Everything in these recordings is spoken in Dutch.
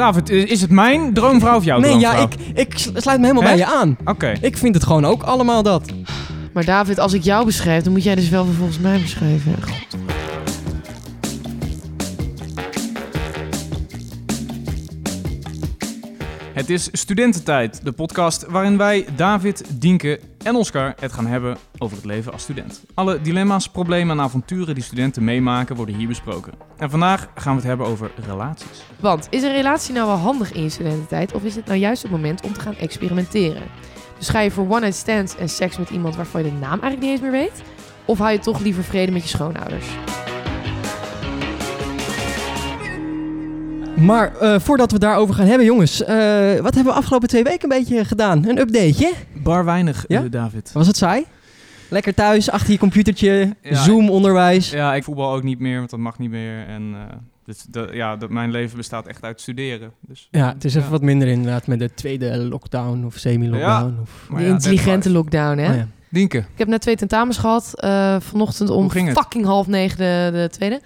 David, is het mijn droomvrouw of jouw nee, ja, droomvrouw? ik, ik sl- sluit me helemaal bij je aan. Oké. Ik vind het gewoon ook allemaal dat. Maar David, als ik jou beschrijf, dan moet jij dus wel volgens mij beschrijven. Het is Studententijd, de podcast waarin wij, David, Dienke en Oscar het gaan hebben over het leven als student. Alle dilemma's, problemen en avonturen die studenten meemaken worden hier besproken. En vandaag gaan we het hebben over relaties. Want is een relatie nou wel handig in je studententijd? Of is het nou juist het moment om te gaan experimenteren? Dus ga je voor one-night stands en seks met iemand waarvan je de naam eigenlijk niet eens meer weet? Of hou je toch liever vrede met je schoonouders? Maar eh, voordat we daarover gaan hebben, jongens. eh, wat hebben we afgelopen twee weken een beetje gedaan? Een updateje? Bar weinig, Ja? eh, David. Was het saai? Lekker thuis, achter je computertje, Ja. Zoom-onderwijs. Ja, ik voetbal ook niet meer, want dat mag niet meer. En eh, dus de, ja, dat, mijn leven bestaat echt uit studeren. Dus, Ja, het is even Ja. wat minder inderdaad met de tweede lockdown of semi-lockdown. Of... Maar De ja, intelligente lockdown, hè? Oh ja. Dienke, Ik heb net twee tentamens gehad. eh, vanochtend om fucking half negen de, de tweede.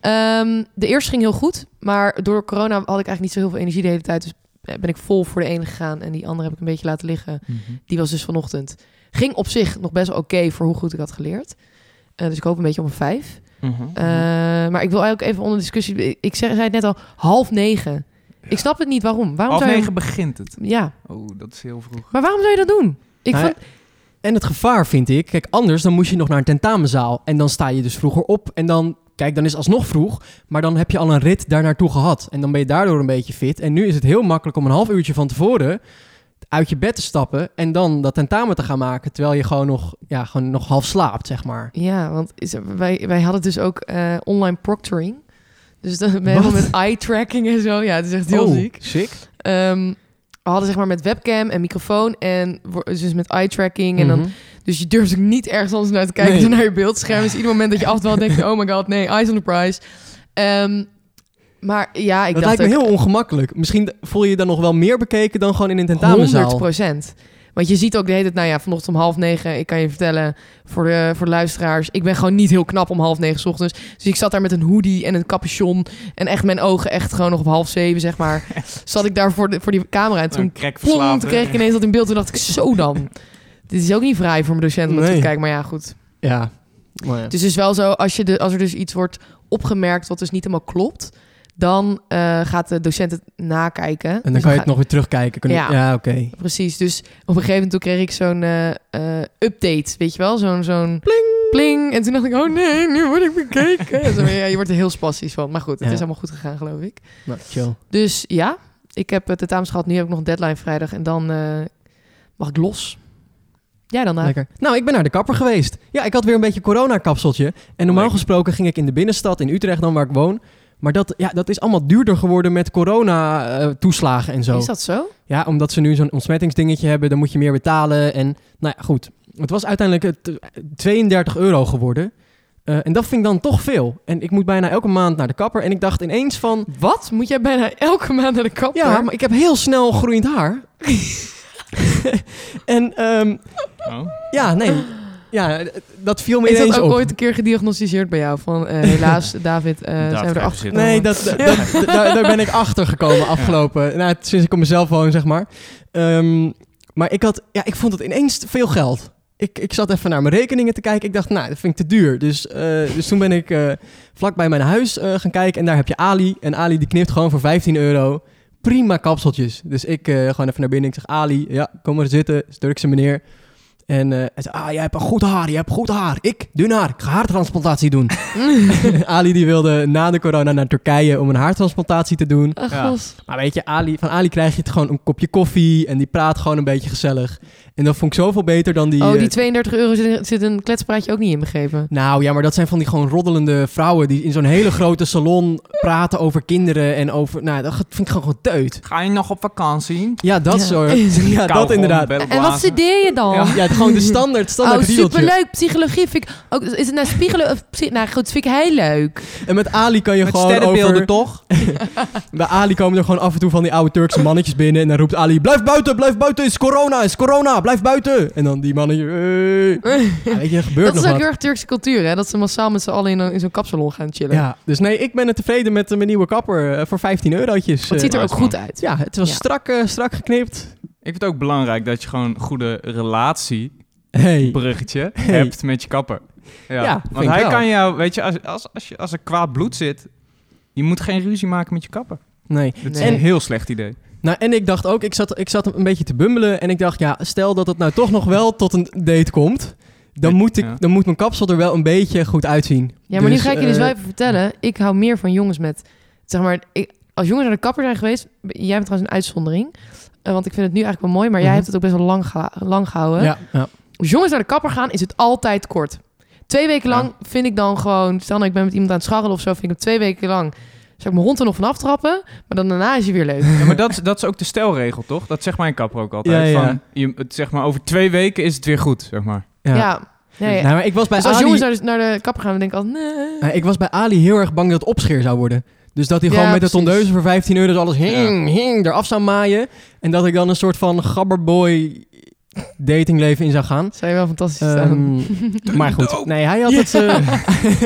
Ehm, de eerste ging heel goed. Maar door corona had ik eigenlijk niet zo heel veel energie de hele tijd. Dus eh, ben ik vol voor de ene gegaan. En die andere heb ik een beetje laten liggen. Die was dus vanochtend. Ging op zich nog best wel oké voor hoe goed ik had geleerd. Eh, dus ik hoop een beetje op een vijf. Mhm. Eh, maar ik wil eigenlijk even onder discussie... Ik zei, het net al, half negen. Ik snap het niet waarom. Waarom Half zou je- negen begint het. Ja, Oh, dat is heel vroeg. maar waarom zou je dat doen? Ik Nou, vond, En het gevaar vind ik, kijk, anders dan moest je nog naar een tentamenzaal. En dan sta je dus vroeger op. En dan, kijk, dan is alsnog vroeg. Maar dan heb je al een rit daar naartoe gehad. En dan ben je daardoor een beetje fit. En nu is het heel makkelijk om een half uurtje van tevoren uit je bed te stappen. En dan dat tentamen te gaan maken. Terwijl je gewoon nog, ja, gewoon nog half slaapt, zeg maar. Ja, want is, wij, wij hadden dus ook eh, online proctoring. Dus dan met eye tracking en zo. Ja, het is echt heel Oh, ziek. Sick. Ehm, we hadden zeg maar met webcam en microfoon en dus met eye tracking. En dan, Mhm. Dus je durft ook niet ergens anders naar te kijken Nee. dan naar je beeldscherm. Dus ieder moment dat je af en toe denkt, oh my god, nee, eyes on the prize. Ehm, maar ja, ik dat dacht lijkt me ook heel ongemakkelijk. Misschien voel je je dan nog wel meer bekeken dan gewoon in een tentamenzaal. 100 procent. Want je ziet ook de hele tijd, nou ja, vanochtend om half negen, ik kan je vertellen voor de, voor de luisteraars, ik ben gewoon niet heel knap om half negen 's ochtends. Dus ik zat daar met een hoodie en een capuchon en echt mijn ogen echt gewoon nog op half zeven, zeg maar. zat ik daar voor, de, voor die camera en toen, kreeg ik ineens dat in beeld. Toen dacht ik, zo dan. Dit is ook niet vrij voor mijn docent om Nee. te kijken, maar ja, goed. Ja. Maar ja. Het is dus wel zo, als, je de, als er dus iets wordt opgemerkt wat dus niet helemaal klopt, dan eh, gaat de docent het nakijken. En dan Dus kan je het nog weer terugkijken. Kun je- Ja. ja oké. Precies, dus op een gegeven moment toen kreeg ik zo'n eh, eh, update, weet je wel? Zo'n zo'n pling. En toen dacht ik, oh nee, nu word ik bekeken. Zo, ja, je wordt er heel spastisch van. Maar goed, het Ja. is allemaal goed gegaan, geloof ik. Nou, chill. Dus ja, ik heb het tentamens gehad. Nu heb ik nog een deadline vrijdag. En dan mag ik los. Jij dan, David? Lekker. Nou, ik ben naar de kapper geweest. Ja, ik had weer een beetje corona-kapseltje. En normaal Lekker. gesproken ging ik in de binnenstad in Utrecht dan waar ik woon. Maar dat, ja, dat is allemaal duurder geworden met corona-toeslagen en zo. Is dat zo? Ja, omdat ze nu zo'n ontsmettingsdingetje hebben, dan moet je meer betalen. En nou ja, goed. Het was uiteindelijk eh, t- 32 euro geworden. Eh, en dat vind ik dan toch veel. En ik moet bijna elke maand naar de kapper. En ik dacht ineens van... Wat? Moet jij bijna elke maand naar de kapper? Ja, maar ik heb heel snel groeiend haar. en ehm, Oh. ja, nee. Ja, dat viel me is ineens dat ook op. ooit een keer gediagnosticeerd bij jou? Van eh, helaas, David, eh David, zijn we ga erachter Nee, dat, dat, dat- daar, daar ben ik achter gekomen afgelopen. Nou, sinds ik op mezelf woon, zeg maar. Ehm, maar ik, had, ja, ik vond het ineens te veel geld. Ik, ik zat even naar mijn rekeningen te kijken. Ik dacht, nou, dat vind ik te duur. Dus, eh, dus toen ben ik eh vlak bij mijn huis eh, gaan kijken. En daar heb je Ali. En Ali die knipt gewoon voor 15 euro. Prima kapseltjes. Dus ik eh, gewoon even naar binnen. Ik zeg, Ali, ja, kom maar zitten. Is Turkse meneer. En eh, hij zei, ah, jij hebt een goed haar, jij hebt goed haar. Ik, dun haar, ik ga haartransplantatie doen. Ali die wilde na de corona naar Turkije om een haartransplantatie te doen. Ach, Ja. Maar weet je, Ali, van Ali krijg je het gewoon een kopje koffie en die praat gewoon een beetje gezellig. En dat vond ik zoveel beter dan die... Oh, eh, die 32 euro zit, zit een kletspraatje ook niet in begrepen. nou ja, maar dat zijn van die gewoon roddelende vrouwen die in zo'n hele grote salon praten over kinderen en over... Nou, dat vind ik gewoon gewoon teut. Ga je nog op vakantie? Ja, dat Ja. soort... Ja, dat inderdaad. En wat studeer je dan? Ja. Ja, gewoon de standaard, standaard Oh, superleuk. Psychologie vind ik ook... Is het nou spiegelen of... Nou goed, vind ik heel leuk. En met Ali kan je Met gewoon sterrenbeelden over... toch? Bij Ali komen er gewoon af en toe van die oude Turkse mannetjes binnen en dan roept Ali... Blijf buiten, blijf buiten, is corona, is corona, blijf buiten. En dan die mannen, hey. Ja, weet je, er gebeurt dat is nog ook heel erg Turkse cultuur, hè? Dat ze massaal met z'n allen in, zo'n kapsalon gaan chillen. Ja, dus nee, ik ben er tevreden met eh, mijn nieuwe kapper eh, voor 15 eurotjes. Het ziet er Eh, ook goed uit. Ja, het was Ja. strak, eh, strak geknipt. Ik vind het ook belangrijk dat je gewoon een goede relatie, Hey. bruggetje, Hey. hebt met je kapper. Ja, Ja, vind want ik hij wel. kan jou, weet je, als, als, als, je, als er kwaad bloed zit, je moet geen ruzie maken met je kapper. Nee. Dat is Nee. een heel slecht idee. Nou, en ik dacht ook, ik zat, ik zat een beetje te bummelen en ik dacht, ja, stel dat het nou toch nog wel tot een date komt, dan moet, ik, Ja. dan moet mijn kapsel er wel een beetje goed uitzien. Ja, maar nu Dus, ga ik je dus eh, wel even vertellen. Ik hou meer van jongens met... Zeg maar, ik, als jongens naar de kapper zijn geweest... Jij bent trouwens een uitzondering. eh, want ik vind het nu eigenlijk wel mooi. Maar jij Mhm. hebt het ook best wel lang, geha- lang gehouden. Ja, ja. Als jongens naar de kapper gaan, is het altijd kort. Twee weken Ja. lang vind ik dan gewoon... Stel nou, ik ben met iemand aan het scharrelen of zo... vind ik hem twee weken lang... Zou ik mijn hond er nog van aftrappen? Maar dan daarna is hij weer leuk. Ja, maar dat, is- dat is ook de stelregel, toch? Dat zegt mijn kapper ook altijd. Ja, ja. Van, je, het, zeg maar, over twee weken is het weer goed, zeg maar. Ja. ja. Nee, Nou, maar ik was bij dus als Ali, jongens naar de, naar de kapper gaan, dan denk ik al... Nee. ik was bij Ali heel erg bang dat het opscheer zou worden. Dus dat hij Ja, gewoon met de tondeuze voor 15 euro dus alles hing, hing, eraf zou maaien. En dat ik dan een soort van gabberboy datingleven in zou gaan. Zou je wel fantastisch staan. Ehm, maar goed, nee, hij had, het, eh,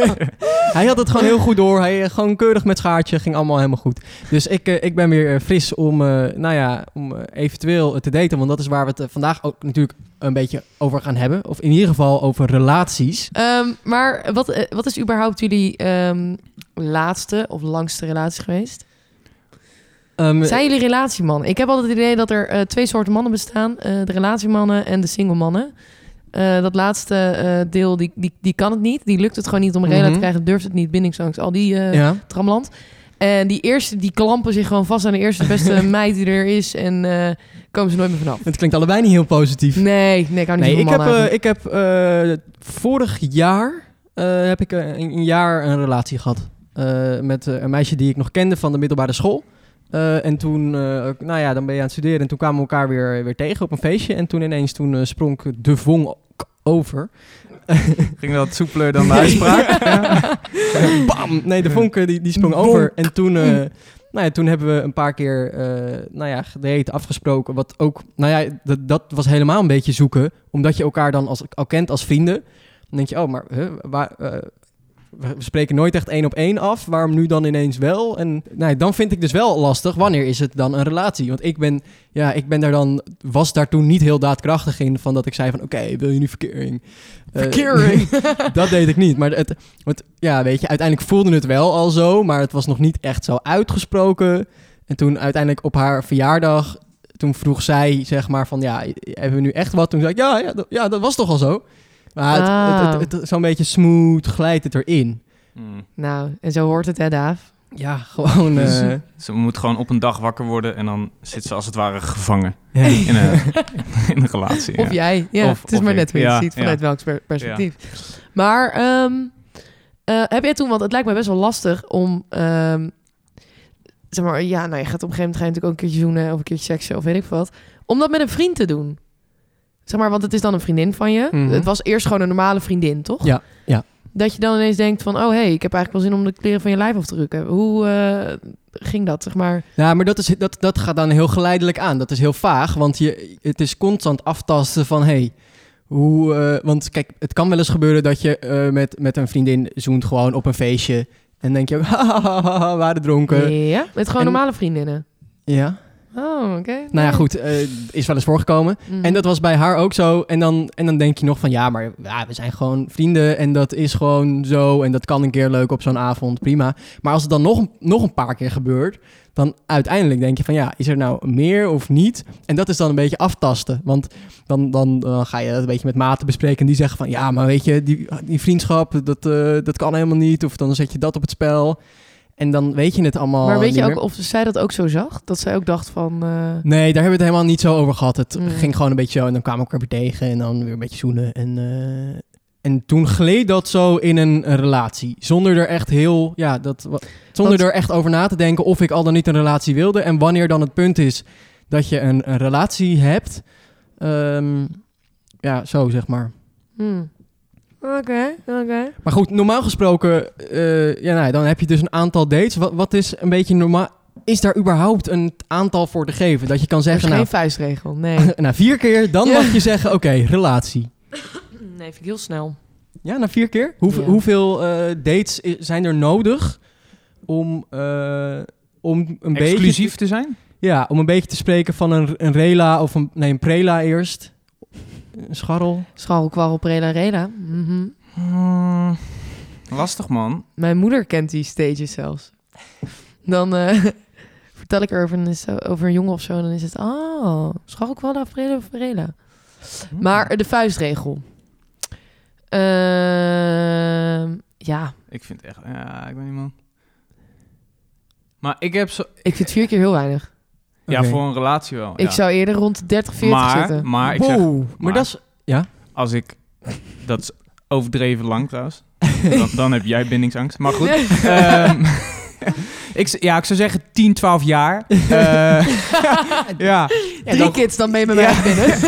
hij had het gewoon heel goed door. Hij eh, gewoon keurig met schaartje, ging allemaal helemaal goed. Dus ik, eh, ik ben weer fris om, eh, nou ja, om eventueel te daten. Want dat is waar we het vandaag ook natuurlijk een beetje over gaan hebben. Of in ieder geval over relaties. Ehm, maar wat, wat is überhaupt jullie ehm, laatste of langste relatie geweest? Ehm, Zijn jullie relatiemannen? Ik heb altijd het idee dat er eh, twee soorten mannen bestaan. eh, de relatiemannen en de single mannen. Eh, dat laatste deel, die, die, die kan het niet. Die lukt het gewoon niet om een relatie Mhm. te krijgen. Durft het niet, bindingsangst, al die ja. tramland. En die eerste, die klampen zich gewoon vast aan de eerste beste meid die er is. En eh, komen ze nooit meer vanaf. Het klinkt allebei niet heel positief. Nee, nee, ik hou niet Nee, ik heb, ik heb vorig jaar heb heb ik een, een jaar een relatie gehad. eh, met een meisje die ik nog kende van de middelbare school. Eh, en toen, eh, nou ja, dan ben je aan het studeren. En toen kwamen we elkaar weer, weer tegen op een feestje. En toen ineens toen, eh, sprong de vonk over. Ging dat soepeler dan de uitspraak? ja. Bam! Nee, de vonk die, die sprong over. En toen, nou ja, toen hebben we een paar keer nou ja, gedate, afgesproken. Wat ook, nou ja, dat, dat was helemaal een beetje zoeken. Omdat je elkaar dan als, al kent als vrienden. Dan denk je, oh, maar huh, waar, we spreken nooit echt één op één af. Waarom nu dan ineens wel? En nou, dan vind ik dus wel lastig, wanneer is het dan een relatie? Want ik ben, ja, ik ben daar dan, was daar toen niet heel daadkrachtig in. Van dat ik zei van, oké, wil je nu verkering? Eh, Verkering. dat deed ik niet. Maar het, het, ja, weet je, uiteindelijk voelde het wel al zo, maar het was nog niet echt zo uitgesproken. En toen uiteindelijk op haar verjaardag, toen vroeg zij, zeg maar, van ja, hebben we nu echt wat? Toen zei ik, ja, ja, dat, ja, dat was toch al zo? Maar het, Ah. het, het, het- zo'n beetje smooth glijdt het erin. Hmm. Nou, en zo hoort het, hè, Daaf? Ja, gewoon... Dus- eh, Ze moet gewoon op een dag wakker worden en dan zit ze als het ware gevangen in een, in een relatie. Of ja. jij. Ja, Of- het is maar ik. net hoe je Ja, het ziet, vanuit ja. welk per- perspectief. Maar ehm, eh, heb jij toen, want het lijkt me best wel lastig om... ehm, zeg maar, ja, nou, je gaat op een gegeven moment ga je natuurlijk ook een keertje zoenen... of een keertje seksen of weet ik wat. Om dat met een vriend te doen. Zeg maar, want het is dan een vriendin van je. Mhm. Het was eerst gewoon een normale vriendin, toch? Ja, ja. Dat je dan ineens denkt van... oh, hey, ik heb eigenlijk wel zin om de kleren van je lijf af te drukken. Hoe eh, ging dat, zeg maar? Ja, maar dat, is, dat, dat gaat dan heel geleidelijk aan. Dat is heel vaag, want je, het is constant aftasten van... Hey, hoe, eh, want kijk, het kan wel eens gebeuren dat je eh, met, met een vriendin zoent gewoon op een feestje... En denk je, hahaha, waren dronken. Ja, met gewoon En- normale vriendinnen. Ja. Oh, oké. Nou ja, goed, eh, is wel eens voorgekomen. Mhm. En dat was bij haar ook zo. En dan, en dan denk je nog van, ja, maar ja, we zijn gewoon vrienden. En dat is gewoon zo. En dat kan een keer leuk op zo'n avond, prima. Maar als het dan nog, nog een paar keer gebeurt... dan uiteindelijk denk je van, ja, is er nou meer of niet? En dat is dan een beetje aftasten. Want dan, dan, dan ga je dat een beetje met maten bespreken. En die zeggen van, ja, maar weet je, die, die vriendschap, dat, eh, dat kan helemaal niet. Of dan zet je dat op het spel. En dan weet je het allemaal Maar weet je ook of zij dat ook zo zag? Dat zij ook dacht van... eh, Nee, daar hebben we het helemaal niet zo over gehad. Het Mm. ging gewoon een beetje zo en dan kwamen we elkaar weer tegen en dan weer een beetje zoenen. En, eh, en toen gleed dat zo in een, een relatie. Zonder er echt heel, ja, dat, zonder er echt over na te denken of ik al dan niet een relatie wilde. En wanneer dan het punt is dat je een, een relatie hebt. Ehm, ja, zo zeg maar. hmm. Oké, oké. Maar goed, normaal gesproken, eh, ja, nou, dan heb je dus een aantal dates. Wat, wat is een beetje normaal? is daar überhaupt een aantal voor te geven? Dat je kan Er is zeggen, geen nou, vuistregel, nee. na vier keer, dan Ja. mag je zeggen, oké, relatie. nee, vind ik heel snel. Ja, na vier keer? Hoeveel, Ja. hoeveel eh, dates zijn er nodig om, eh, om een beetje... Exclusief te zijn? Ja, om een beetje te spreken van een, een rela of een... Nee, een prela eerst. Scharrel. Scharrel, kwarrel, prela, rela. Mhm. Hmm, lastig, man. Mijn moeder kent die stages zelfs. Dan eh, vertel ik er over een, is- over een jongen of zo. En dan is het, oh, scharrel, kwarrel, prela, prela. Hmm. Maar de vuistregel. Ehm, ja, Ik vind echt... Ja, ik weet niet, man. Maar ik heb zo... ik vind vier keer heel weinig. Ja, voor een relatie wel. Ik ja. zou eerder rond de 30, 40 maar, zitten. Maar ik zeg... Maar, maar- dat is... Als ik... Dat is overdreven lang trouwens. dan, dan heb jij bindingsangst. Maar goed. Ehm, ik, ja, ik zou zeggen 10, 12 jaar. Eh, ja. Drie dan- kids, dan ben je bij mij Ja. binnen.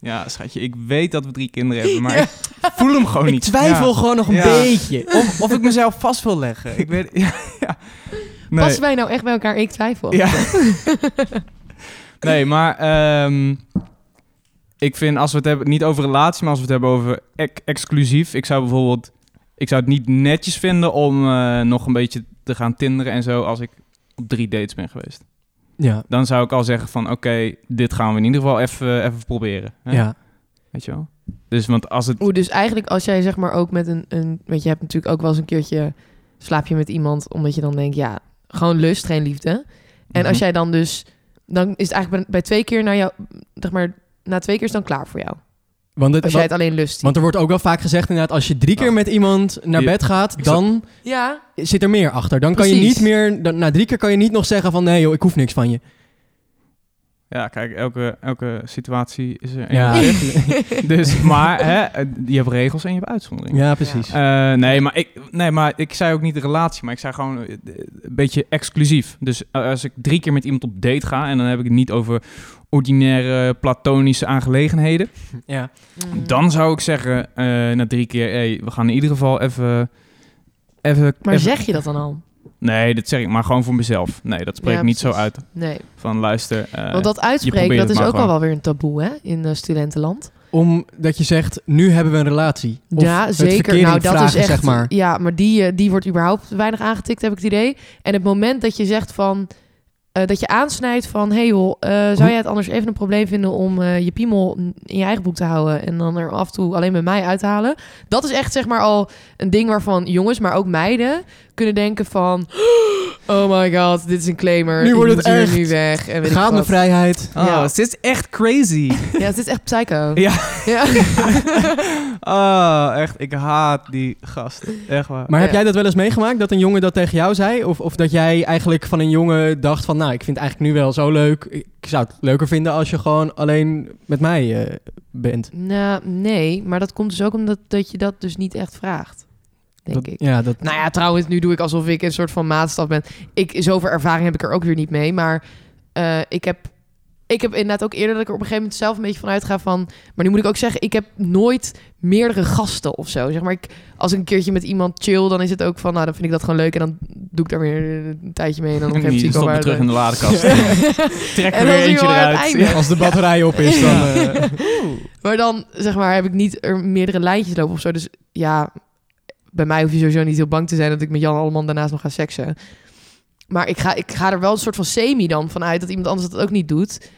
ja, schatje, ik weet dat we drie kinderen hebben, maar ik voel hem gewoon ik niet. twijfel Ja. gewoon nog een Ja. beetje. Of, of ik mezelf vast wil leggen. Ik weet... Ja, ja. Nee. Passen wij nou echt bij elkaar? Ik twijfel. Ja. nee, maar ehm, ik vind als we het hebben, niet over relatie, maar als we het hebben over exclusief. Ik zou bijvoorbeeld, ik zou het niet netjes vinden om eh, nog een beetje te gaan tinderen en zo als ik op drie dates ben geweest. Ja, Dan zou ik al zeggen van, oké, dit gaan we in ieder geval even, even proberen. Hè? ja. Weet je wel? Dus, want als het... Oeh, dus eigenlijk als jij zeg maar ook met een, een... Want je hebt natuurlijk ook wel eens een keertje... Slaap je met iemand omdat je dan denkt... Ja, gewoon lust, geen liefde. En Mhm. als jij dan dus... Dan is het eigenlijk bij, twee keer naar jou... Zeg maar, na twee keer is het dan klaar voor jou. Want, het, Als jij het alleen lust ziet. want er wordt ook wel vaak gezegd inderdaad... als je drie keer met iemand naar bed gaat... dan Ja, zit er meer achter. Dan kan je niet meer... Dan, na drie keer kan je niet nog zeggen van... nee joh, ik hoef niks van je. Ja, kijk, elke, elke situatie is er... Ja. dus, maar hè, je hebt regels en je hebt uitzonderingen. Ja, precies. Eh, nee, maar ik, nee, maar ik zei ook niet de relatie, maar ik zei gewoon eh, een beetje exclusief. Dus eh, als ik drie keer met iemand op date ga, en dan heb ik het niet over ordinaire platonische aangelegenheden, Ja. Mm. dan zou ik zeggen eh, na drie keer, hey, we gaan in ieder geval even... even Maar even- zeg je dat dan al? Nee, dat zeg ik maar gewoon voor mezelf. Nee, dat spreek Ja, ik niet zo uit. Nee. Van luister... eh, Want dat uitspreken, dat is ook al wel weer een taboe, hè? In eh, studentenland. Omdat je zegt, nu hebben we een relatie. Of ja, het zeker. Nou, dat is echt. zeg maar. Ja, maar die, eh, die wordt überhaupt weinig aangetikt, heb ik het idee. En het moment dat je zegt van. eh, dat je aansnijdt van, hey joh, eh, zou jij het anders even een probleem vinden om eh, je piemel in je eigen boek te houden en dan er af en toe alleen met mij uit te halen? Dat is echt zeg maar al een ding waarvan jongens, maar ook meiden kunnen denken van, oh my god, dit is een claimer. Nu wordt het echt. nu weg. En Gaat mijn vrijheid. Oh, Ja. het is echt crazy. Ja, het is echt psycho. Ja. ja. oh, echt. Ik haat die gast. Echt waar. Maar heb jij dat wel eens meegemaakt, dat een jongen dat tegen jou zei? Of, of dat jij eigenlijk van een jongen dacht van... nou, ik vind het eigenlijk nu wel zo leuk. Ik zou het leuker vinden als je gewoon alleen met mij eh, bent. Nou, nee, maar dat komt dus ook omdat dat je dat dus niet echt vraagt. Denk Dat- ik. Ja, dat... Nou ja, trouwens, nu doe ik alsof ik een soort van maatstaf ben. Ik, zoveel ervaring heb ik er ook weer niet mee. Maar eh, ik, heb, ik heb inderdaad ook eerder dat ik er op een gegeven moment zelf een beetje van uitga van... Maar nu moet ik ook zeggen, ik heb nooit meerdere gasten of zo. Zeg maar, ik, als ik een keertje met iemand chill, dan is het ook van... Nou, dan vind ik dat gewoon leuk en dan doe ik daar weer een tijdje mee. En dan zie ik stop weer terug in de ladekast. Trek er weer eentje eruit. Als de batterij op is, dan... eh, Maar dan, zeg maar, heb ik niet er meerdere lijntjes lopen of zo. Dus ja, bij mij hoef je sowieso niet heel bang te zijn dat ik met Jan allemaal daarnaast nog ga seksen. Maar ik ga, ik ga er wel een soort van semi dan vanuit dat iemand anders dat ook niet doet.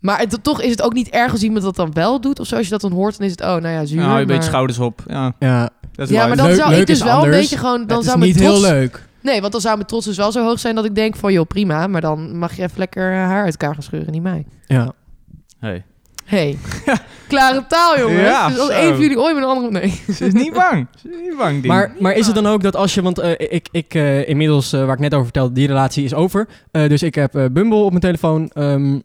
Maar het, toch is het ook niet erg als iemand dat dan wel doet. Of zo, als je dat dan hoort, dan is het, oh, nou ja, zuur. Nou, een maar... beetje schouders op. Ja, ja, dat is Ja, maar dan Leuk- zou leuk ik dus is wel anders. een beetje gewoon... Dan het zou is niet trots, heel leuk. Nee, want dan zou mijn trots dus wel zo hoog zijn dat ik denk van... joh, prima, maar dan mag je even lekker haar uit elkaar gaan scheuren, niet mij. Ja. Hey. Hey, klare taal, jongens. Ja, dus als zo. één van jullie ooit met een andere... Nee. Ze is niet bang. Ze is niet bang, ding. Maar, maar is het dan ook dat als je... Want eh, ik, ik eh, inmiddels, eh, waar ik net over vertelde, die relatie is over. Eh, dus ik heb eh, Bumble op mijn telefoon. ehm,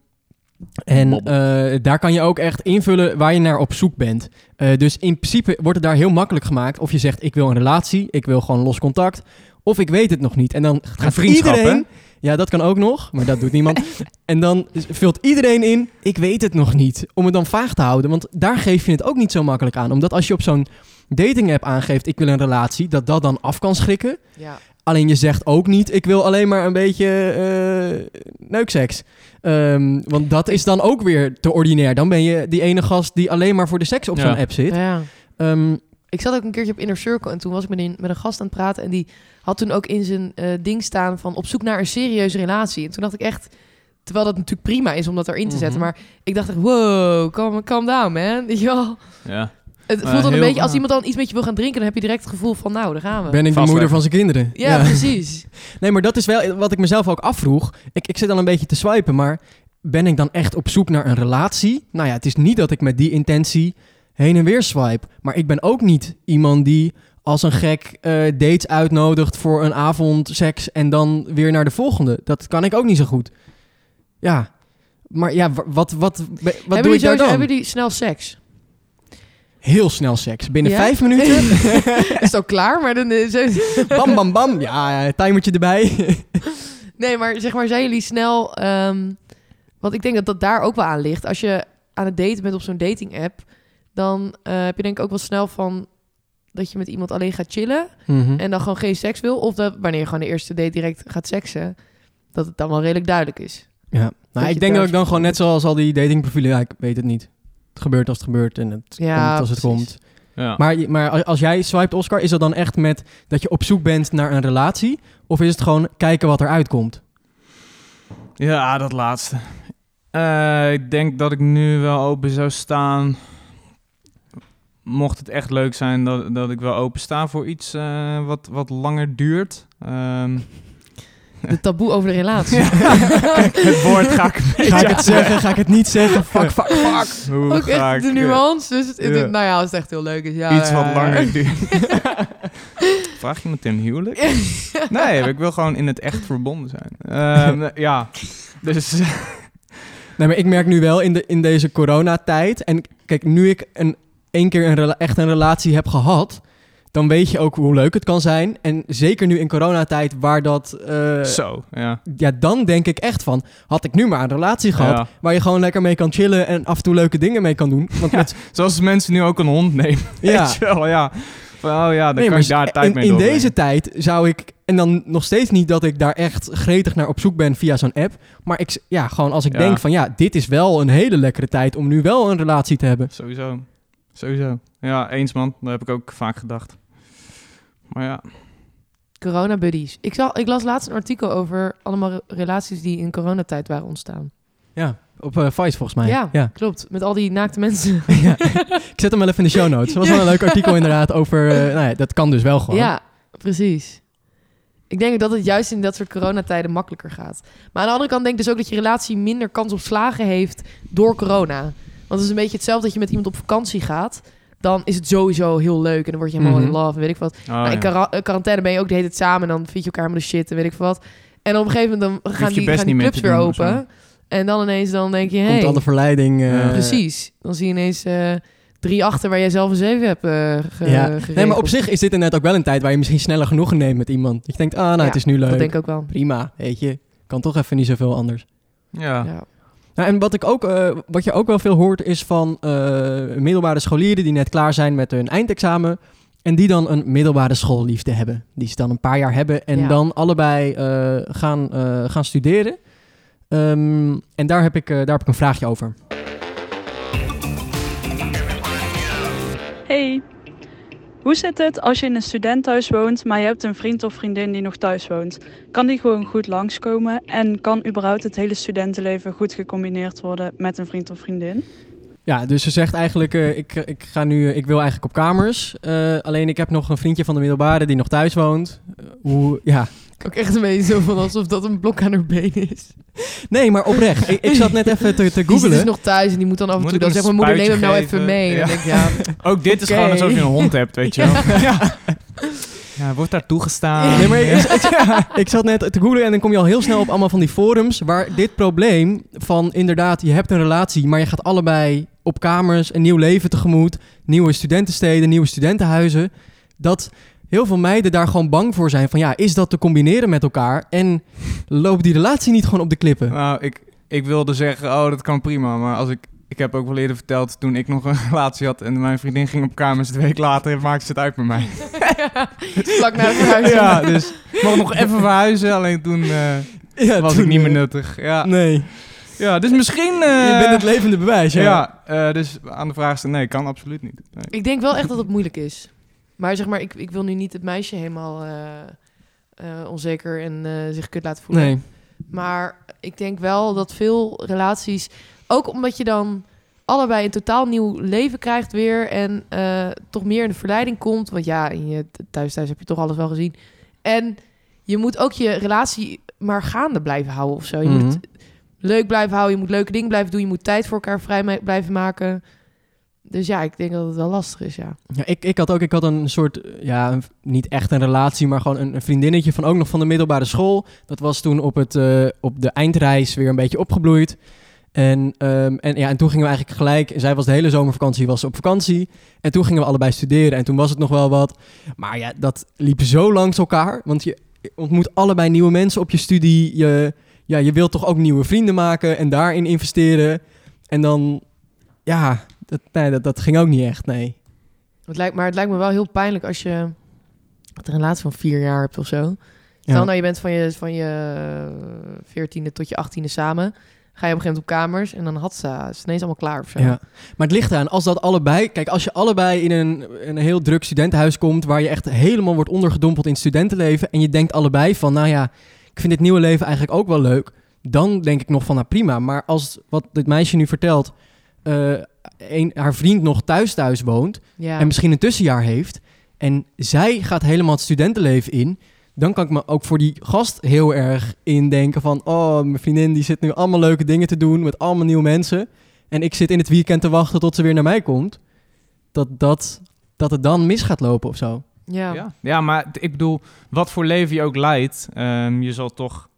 en eh, daar kan je ook echt invullen waar je naar op zoek bent. Eh, dus in principe wordt het daar heel makkelijk gemaakt. Of je zegt, ik wil een relatie, ik wil gewoon los contact. Of ik weet het nog niet. En dan gaat iedereen... Ja, dat kan ook nog, maar dat doet niemand. en dan vult iedereen in, ik weet het nog niet. Om het dan vaag te houden. Want daar geef je het ook niet zo makkelijk aan. Omdat als je op zo'n dating app aangeeft, ik wil een relatie, dat dat dan af kan schrikken. Ja. Alleen je zegt ook niet, ik wil alleen maar een beetje eh neukseks. Ehm, want dat is dan ook weer te ordinair. Dan ben je die ene gast die alleen maar voor de seks op Ja. zo'n app zit. Ja. Ehm, Ik zat ook een keertje op Inner Circle en toen was ik met een, met een gast aan het praten. En die had toen ook in zijn eh, ding staan van op zoek naar een serieuze relatie. En toen dacht ik echt, terwijl dat natuurlijk prima is om dat erin te zetten. Mhm. Maar ik dacht echt, wow, calm, calm down man. Wel? Ja. Het voelt dan een beetje, als ja. iemand dan iets met je wil gaan drinken, dan heb je direct het gevoel van, nou, daar gaan we. ben ik de Vast moeder weg. van zijn kinderen? ja, precies. Nee, maar dat is wel wat ik mezelf ook afvroeg. Ik, ik zit dan een beetje te swipen, maar ben ik dan echt op zoek naar een relatie? Nou ja, het is niet dat ik met die intentie heen en weer swipe. Maar ik ben ook niet iemand die als een gek eh, dates uitnodigt voor een avond seks en dan weer naar de volgende. Dat kan ik ook niet zo goed. Ja, maar ja, wa- wat, wat, wat doe hebben, daar sowieso- dan? hebben jullie snel seks? Heel snel seks. Binnen Ja? vijf minuten. is het al klaar? Maar dan, eh, zo- bam, bam, bam. Ja, timertje erbij. Nee, maar zeg maar, zijn jullie snel... ehm, want ik denk dat dat daar ook wel aan ligt. Als je aan het daten bent op zo'n dating app... dan eh, heb je denk ik ook wel snel van... dat je met iemand alleen gaat chillen... Mhm. en dan gewoon geen seks wil. Of dat wanneer je gewoon de eerste date direct gaat seksen... dat het dan wel redelijk duidelijk is. Ja, nou, ik denk dat ik dan gewoon net zoals al die datingprofielen, ja, ik weet het niet. Het gebeurt als het gebeurt en het Ja, komt als het precies. komt. Ja. Maar, maar als jij swipet Oscar, is dat dan echt met dat je op zoek bent naar een relatie? Of is het gewoon kijken wat eruit komt? Ja, dat laatste. Eh, ik denk dat ik nu wel open zou staan. Mocht het echt leuk zijn, dat, dat ik wel open sta voor iets eh, wat, wat langer duurt. Ehm, De taboe over de relatie. het woord ga ik Ga ik het zeggen? Ga ik het niet zeggen? Fuck, fuck, fuck. Hoe Ook ga echt ik, de nuance. Dus het, het- ja. nou ja, als het echt heel leuk is. Ja, iets wat langer duurt. Vraag je me ten huwelijk? Nee, ik wil gewoon in het echt verbonden zijn. Ehm, ja, dus... Nee, maar ik merk nu wel in, de, in deze coronatijd... En kijk, nu ik een, één keer een echt een relatie heb gehad... dan weet je ook hoe leuk het kan zijn. En zeker nu in coronatijd waar dat... eh, Zo, ja. ja, dan denk ik echt van... had ik nu maar een relatie gehad... Ja. waar je gewoon lekker mee kan chillen... en af en toe leuke dingen mee kan doen. Want Ja, met, Zoals mensen nu ook een hond nemen. ja, Weet je wel, ja. Van, oh ja, dan Nee, kan ik daar tijd in, mee in deze tijd zou ik... En dan nog steeds niet dat ik daar echt gretig naar op zoek ben via zo'n app. Maar ik, ja, gewoon als ik Ja. denk van... Ja, dit is wel een hele lekkere tijd om nu wel een relatie te hebben. Sowieso. Sowieso. Ja, eens man. Dat heb ik ook vaak gedacht. Maar ja. Corona buddies. Ik, zag, ik las laatst een artikel over allemaal re- relaties die in coronatijd waren ontstaan. Ja, op eh Vice volgens mij. Ja. ja. Klopt, met al die naakte mensen. Ja. Ik zet hem wel even in de show notes. Het was wel een leuk artikel inderdaad over... eh, nou ja, dat kan dus wel gewoon. Ja, precies. Ik denk dat het juist in dat soort coronatijden makkelijker gaat. Maar aan de andere kant denk ik dus ook dat je relatie minder kans op slagen heeft door corona. Want het is een beetje hetzelfde dat je met iemand op vakantie gaat. Dan is het sowieso heel leuk en dan word je helemaal Mhm. in love en weet ik wat. Oh, Maar in ja. eh, quarantaine ben je ook de hele tijd samen en dan vind je elkaar helemaal de shit en weet ik wat. En op een gegeven moment dan gaan je die, best gaan die niet meer clubs weer doen open. En dan ineens dan denk je, Komt hey, alle verleiding... eh, precies. Dan zie je ineens eh, drie achter waar jij zelf een zeven hebt eh ge- Ja. Nee, maar op zich is dit inderdaad ook wel een tijd waar je misschien sneller genoegen neemt met iemand. Dat je denkt, ah, nou, Ja, het is nu leuk. Dat denk ik ook wel. Prima, weet je. Kan toch even niet zoveel anders. Ja. Ja. Nou, en wat, ik ook, eh, wat je ook wel veel hoort is van eh, middelbare scholieren die net klaar zijn met hun eindexamen. En die dan een middelbare schoolliefde hebben. Die ze dan een paar jaar hebben en Ja. dan allebei eh, gaan, eh, gaan studeren. Ehm, en daar heb, ik, eh, daar heb ik een vraagje over. Hey, hoe zit het als je in een studentenhuis woont, maar je hebt een vriend of vriendin die nog thuis woont? Kan die gewoon goed langskomen en kan überhaupt het hele studentenleven goed gecombineerd worden met een vriend of vriendin? Ja, dus ze zegt eigenlijk, eh, ik, ik, ga nu, ik wil eigenlijk op kamers. Eh, alleen ik heb nog een vriendje van de middelbare die nog thuis woont. Eh, hoe, ja, Ook echt een beetje zo van alsof dat een blok aan haar been is. Nee, maar oprecht. ik, ik zat net even te, te Die googelen. dus nog thuis en die moet dan af en Moet toe dan een zeggen... moeder, neem hem nou even mee. geven? En dan denk ik, ja, Ook dit is gewoon alsof je een hond hebt, weet je wel. Ja. ja. wordt daar toegestaan. Nee, maar ik, ik, ik zat net te googlen en dan kom je al heel snel op allemaal van die forums waar dit probleem van inderdaad, je hebt een relatie, maar je gaat allebei op kamers, een nieuw leven tegemoet, nieuwe studentensteden, nieuwe studentenhuizen, dat heel veel meiden daar gewoon bang voor zijn van ja, is dat te combineren met elkaar en loopt die relatie niet gewoon op de klippen? Nou, ik, ik wilde zeggen, oh, dat kan prima. Maar als ik ik heb ook wel eerder verteld toen ik nog een relatie had en mijn vriendin ging op kamers. Twee week later maakte ze het uit met mij. Vlak na het verhuizen. ja, dus ik mocht nog even verhuizen. Alleen toen eh, Ja, was toen, ik niet meer eh, nuttig. Ja, Nee, ja dus misschien... eh, je bent het levende bewijs. Ja. Ja, eh, dus aan de vraag is nee, kan absoluut niet. Nee. Ik denk wel echt dat het moeilijk is. Maar zeg maar, ik, ik wil nu niet het meisje helemaal eh, eh, onzeker en eh, zich kut laten voelen. Nee. Maar ik denk wel dat veel relaties, ook omdat je dan allebei een totaal nieuw leven krijgt weer en toch meer in de verleiding komt. Want ja, in je th- thuis thuis heb je toch alles wel gezien. En je moet ook je relatie maar gaande blijven houden of zo. Je moet Mhm. leuk blijven houden, je moet leuke dingen blijven doen, je moet tijd voor elkaar vrij blijven maken. Dus ja, ik denk dat het wel lastig is, ja. Ja, ik, ik had ook ik had een soort, eh, ja, een- niet echt een relatie, maar gewoon een, vriendinnetje van ook nog van de middelbare school. Dat was toen op, het, eh, op de eindreis weer een beetje opgebloeid. En, ehm, en, ja, en toen gingen we eigenlijk gelijk, zij was de hele zomervakantie was op vakantie. En toen gingen we allebei studeren en toen was het nog wel wat. Maar ja, dat liep zo langs elkaar, want je ontmoet allebei nieuwe mensen op je studie. Je, ja, je wilt toch ook nieuwe vrienden maken en daarin investeren. En dan, ja, dat, nee, dat, dat ging ook niet echt, nee. Het lijkt, maar het lijkt me wel heel pijnlijk als je een relatie van vier jaar hebt of zo. Stel Ja. nou, je bent van je, van je veertiende tot je achttiende samen. Ga je op een gegeven moment op kamers en dan had ze, is ineens allemaal klaar of zo. Ja. Maar het ligt eraan, als dat allebei... Kijk, als je allebei in een, een heel druk studentenhuis komt... waar je echt helemaal wordt ondergedompeld in het studentenleven... en je denkt allebei van, nou ja, ik vind dit nieuwe leven eigenlijk ook wel leuk... dan denk ik nog van, nou prima. Maar als wat dit meisje nu vertelt... eh, een, haar vriend nog thuis thuis woont... Ja. en misschien een tussenjaar heeft... en zij gaat helemaal het studentenleven in... dan kan ik me ook voor die gast heel erg indenken van... oh, mijn vriendin die zit nu allemaal leuke dingen te doen... met allemaal nieuwe mensen... en ik zit in het weekend te wachten tot ze weer naar mij komt... dat, dat, dat het dan mis gaat lopen of zo. ja. Ja. ja, maar ik bedoel, wat voor leven je ook leidt, ehm, je zal toch,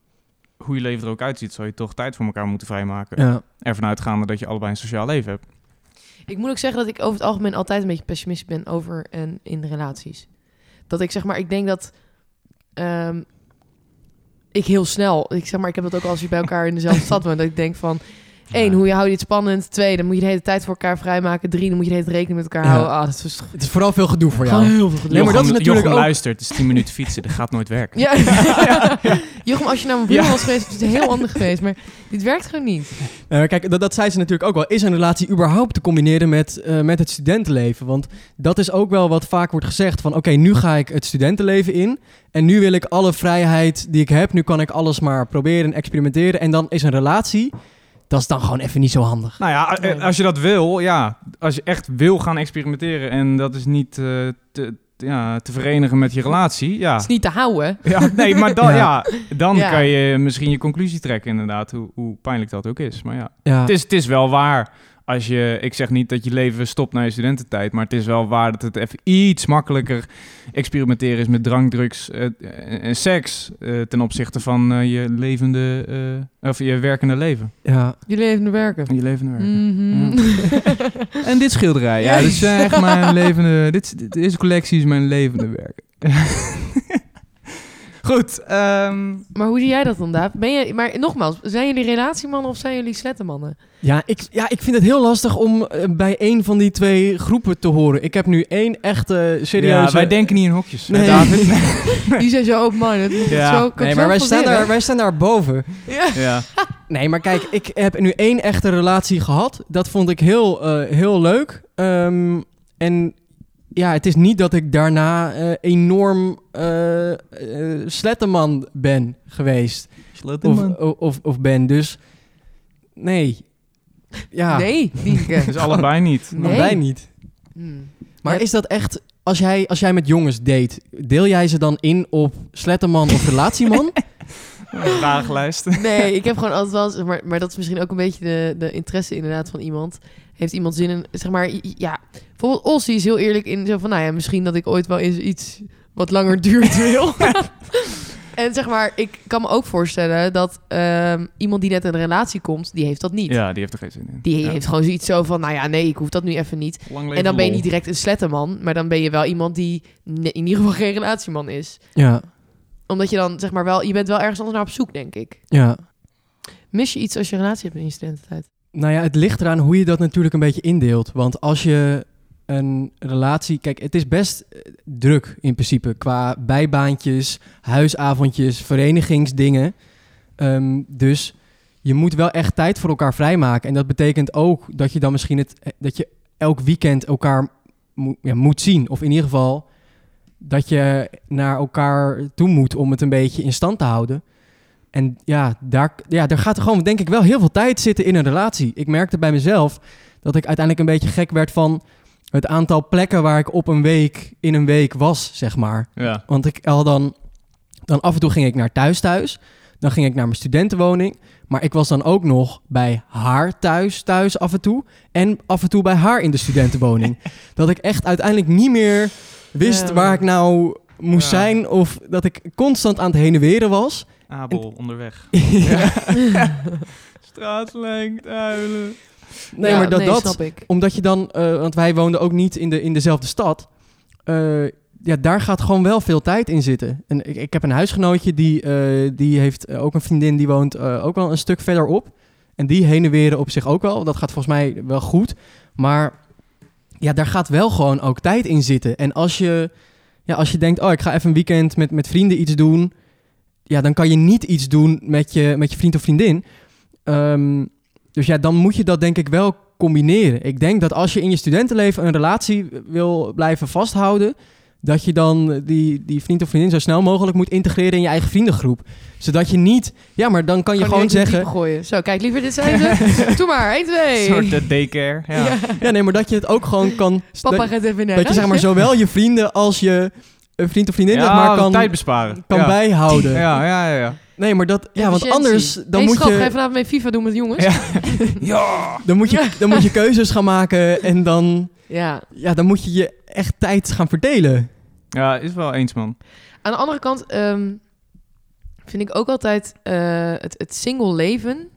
hoe je leven er ook uitziet, zal je toch tijd voor elkaar moeten vrijmaken. Ja. Ervan uitgaande dat je allebei een sociaal leven hebt. Ik moet ook zeggen dat ik over het algemeen altijd een beetje pessimistisch ben over en in relaties. Dat ik zeg maar, ik denk dat ehm, ik heel snel, ik zeg maar, ik heb dat ook als je bij elkaar in dezelfde stad woont, dat ik denk van, één, hoe je houdt je het spannend. Twee, dan moet je de hele tijd voor elkaar vrijmaken. Drie, dan moet je de hele tijd rekening met elkaar Ja. houden. Ah, dat is Het is vooral veel gedoe voor jou. heel veel gedoe. Nee, maar dat is Jochem- natuurlijk Jochem ook- luistert, het is 10 minuten fietsen, dat gaat nooit werken. Ja, Jochem, als je naar mijn Ja. was geweest, was het heel anders geweest. Maar dit werkt gewoon niet. Kijk, dat, dat zei ze natuurlijk ook wel. Is een relatie überhaupt te combineren met, eh, met het studentenleven? Want dat is ook wel wat vaak wordt gezegd. Van oké, nu ga ik het studentenleven in. En nu wil ik alle vrijheid die ik heb. Nu kan ik alles maar proberen en experimenteren. En dan is een relatie, dat is dan gewoon even niet zo handig. Nou ja, eh, als je dat wil, ja, als je echt wil gaan experimenteren en dat is niet eh, te, ja, te verenigen met je relatie, ja. Het is niet te houden. ja nee, maar dan, Ja. ja. dan Ja. kan je misschien je conclusie trekken inderdaad, hoe, hoe pijnlijk dat ook is. Maar ja, Ja, het is, het is wel waar. Als je, ik zeg niet dat je leven stopt na je studententijd, maar het is wel waar dat het even iets makkelijker experimenteren is met drank, drugs eh, en en seks eh, ten opzichte van eh, je levende, eh, of je werkende leven. ja. Jullie even werken. Je levende werken. Mhm. En dit schilderij, ja, dit is echt mijn levende, dit, dit- deze collectie is mijn levende werk. Goed, ehm, Maar hoe zie jij dat dan, Daaf? Ben je, maar nogmaals, zijn jullie relatiemannen of zijn jullie slettenmannen? Ja, ik, ja, ik vind het heel lastig om eh, bij één van die twee groepen te horen. Ik heb nu één echte serieuze... ja, wij denken niet in hokjes, Nee. David. Die zijn zo open-minded. Ja. Zo, Nee, maar wij staan, daar, wij staan daar boven. Ja. ja. Nee, maar kijk, ik heb nu één echte relatie gehad. Dat vond ik heel, eh, heel leuk. Ehm, en ja, het is niet dat ik daarna eh, enorm sletterman ben geweest. Of, of, of ben. Dus nee. Ja, Nee. Dus allebei niet. Nee. wij niet. Hmm. Maar is dat echt... Als jij, als jij met jongens date, deel jij ze dan in op sletterman of relatieman? Vragenlijst. Nee, ik heb gewoon altijd wel... Maar, maar dat is misschien ook een beetje de, de interesse inderdaad van iemand. Heeft iemand zin in... Zeg maar, ja... Bijvoorbeeld Ossie is heel eerlijk in zo van... Nou ja, misschien dat ik ooit wel eens iets wat langer duurt wil. en zeg maar, ik kan me ook voorstellen dat ehm, iemand die net in een relatie komt... Die heeft dat niet. Ja, die heeft er geen zin in. Die Ja. heeft gewoon zoiets zo van... Nou ja, nee, ik hoef dat nu even niet. En dan ben je niet direct een sletterman, maar dan ben je wel iemand die in ieder geval geen relatieman is. ja, Omdat je dan zeg maar wel, je bent wel ergens anders naar op zoek, denk ik. ja. Mis je iets als je een relatie hebt in je studententijd? Nou ja, het ligt eraan hoe je dat natuurlijk een beetje indeelt. Want als je een relatie... Kijk, het is best eh, druk in principe qua bijbaantjes, huisavondjes, verenigingsdingen. Ehm, dus je moet wel echt tijd voor elkaar vrijmaken. En dat betekent ook dat je dan misschien het, eh, dat je elk weekend elkaar ja, moet zien. Of in ieder geval dat je naar elkaar toe moet om het een beetje in stand te houden. En ja, daar, ja, daar gaat er gewoon denk ik wel heel veel tijd zitten in een relatie. Ik merkte bij mezelf dat ik uiteindelijk een beetje gek werd van het aantal plekken waar ik op een week in een week was, zeg maar. Ja. Want ik al dan, dan af en toe ging ik naar thuis thuis. Dan ging ik naar mijn studentenwoning. Maar ik was dan ook nog bij haar thuis thuis af en toe. En af en toe bij haar in de studentenwoning. dat ik echt uiteindelijk niet meer wist Ja. waar ik nou moest Ja. zijn. Of dat ik constant aan het heen en weren was. Abel onderweg. ja. Straatlengte, huilen. Nee, Ja, maar dat, nee, dat snap ik. omdat je dan, eh, want wij woonden ook niet in, de, in dezelfde stad. Eh, ja, daar gaat gewoon wel veel tijd in zitten. En ik, ik heb een huisgenootje die, eh, die heeft ook een vriendin die woont eh, ook wel een stuk verderop. En die heen en weren op zich ook wel. Dat gaat volgens mij wel goed. Maar ja, daar gaat wel gewoon ook tijd in zitten. En als je, ja, als je denkt, oh, ik ga even een weekend met, met vrienden iets doen. Ja, dan kan je niet iets doen met je, met je vriend of vriendin. Ehm, dus ja, dan moet je dat denk ik wel combineren. Ik denk dat als je in je studentenleven een relatie wil blijven vasthouden, dat je dan die, die vriend of vriendin zo snel mogelijk moet integreren in je eigen vriendengroep. Zodat je niet, ja, maar dan kan je Kan gewoon zeggen, gooien. Zo, kijk, liever dit zijn ze. Doe maar, 1, 2. Een soort eh, daycare. Ja. Ja. ja, nee, maar dat je het ook gewoon kan, Papa dat, gaat even naar dat je zeg maar zowel je vrienden als je een vriend of vriendin Ja, zeg maar kan, tijd besparen. kan ja. bijhouden. Ja, ja, ja. ja. Nee, maar dat, ja, want Efficiëntie. anders dan hey, moet schat, ga je je, vanavond mee FIFA doen met de jongens? Ja. ja. dan moet je, dan moet je keuzes gaan maken en dan, Ja. ja, dan moet je je echt tijd gaan verdelen. Ja, is wel eens, man. Aan de andere kant ehm, vind ik ook altijd eh, het, het single leven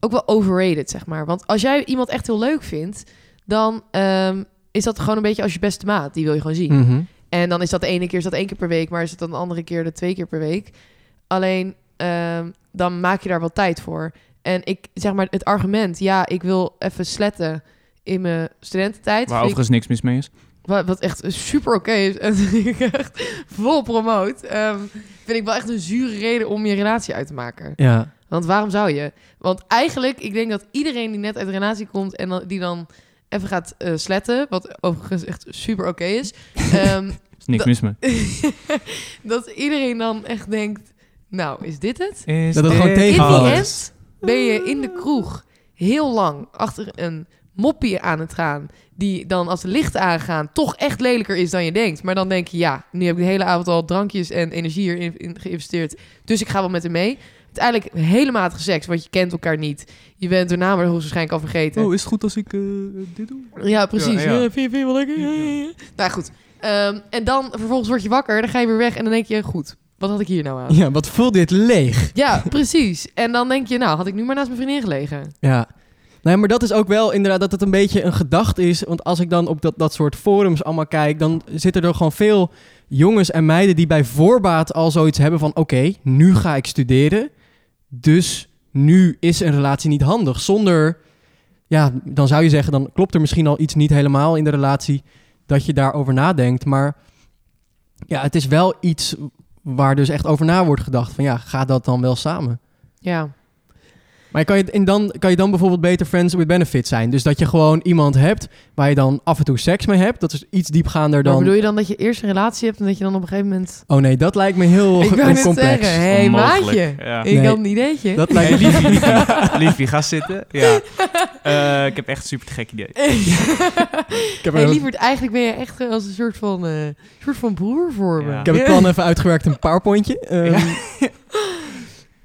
ook wel overrated, zeg maar. Want als jij iemand echt heel leuk vindt, dan ehm, is dat gewoon een beetje als je beste maat. Die wil je gewoon zien. Mhm. En dan is dat de ene keer is dat één keer per week, maar is het dan de andere keer de twee keer per week. Alleen ehm, dan maak je daar wel tijd voor. En ik zeg maar het argument, ja, ik wil even sletten in mijn studententijd. Waar ik- overigens niks mis mee is. wat, wat echt super oké is en ik echt vol promoot, ehm, vind ik wel echt een zure reden om je relatie uit te maken. Ja. Want waarom zou je? Want eigenlijk, ik denk dat iedereen die net uit een relatie komt en dan, die dan even gaat eh, sletten, wat overigens echt super oké is, ehm, is niks Dat- mis mee. dat iedereen dan echt denkt, nou, is dit het? Is Dat het gewoon dit In die end ben je in de kroeg heel lang achter een moppie aan het gaan. Die dan als de lichten aangaan toch echt lelijker is dan je denkt. Maar dan denk je, ja, nu heb ik de hele avond al drankjes en energie hierin in geïnvesteerd. Dus ik ga wel met hem mee. Uiteindelijk hele matige seks, want je kent elkaar niet. Je bent daarna maar waarschijnlijk al vergeten. Oh, is het goed als ik eh, dit doe? Ja, precies. Ja, ja. Ja, vind, je, vind je wel lekker? Ja, ja, ja. Nou goed. Ehm, en dan vervolgens word je wakker, dan ga je weer weg en dan denk je, goed, wat had ik hier nou aan? Ja, wat voelt dit leeg? Ja, precies. En dan denk je, nou, had ik nu maar naast mijn vriendin gelegen. Ja. Nee, maar dat is ook wel inderdaad dat het een beetje een gedachte is. Want als ik dan op dat, dat soort forums allemaal kijk, dan zitten er gewoon veel jongens en meiden die bij voorbaat al zoiets hebben van: oké, nu ga ik studeren. Dus nu is een relatie niet handig. Zonder, ja, dan zou je zeggen, dan klopt er misschien al iets niet helemaal in de relatie dat je daarover nadenkt. Maar ja, het is wel iets waar dus echt over na wordt gedacht. Van ja, gaat dat dan wel samen? Ja. Maar kan je, en dan, kan je dan bijvoorbeeld beter friends with benefits zijn? Dus dat je gewoon iemand hebt waar je dan af en toe seks mee hebt. Dat is iets diepgaander Maar dan... bedoel je dan dat je eerst een relatie hebt en dat je dan op een gegeven moment... Oh nee, dat lijkt me heel ik complex. zeggen, hé hey, maatje, Ja. ik Nee. had een ideetje. Dat Hey, lijkt me... liefie, liefie, liefie, ga zitten. Ja. Eh, ik heb echt een super gek idee. Ik heb, hey, er- lieverd, eigenlijk ben je echt als een soort van, eh, soort van broer voor me. Ja. ik heb het plan even uitgewerkt in een powerpointje. Ehm, Ja.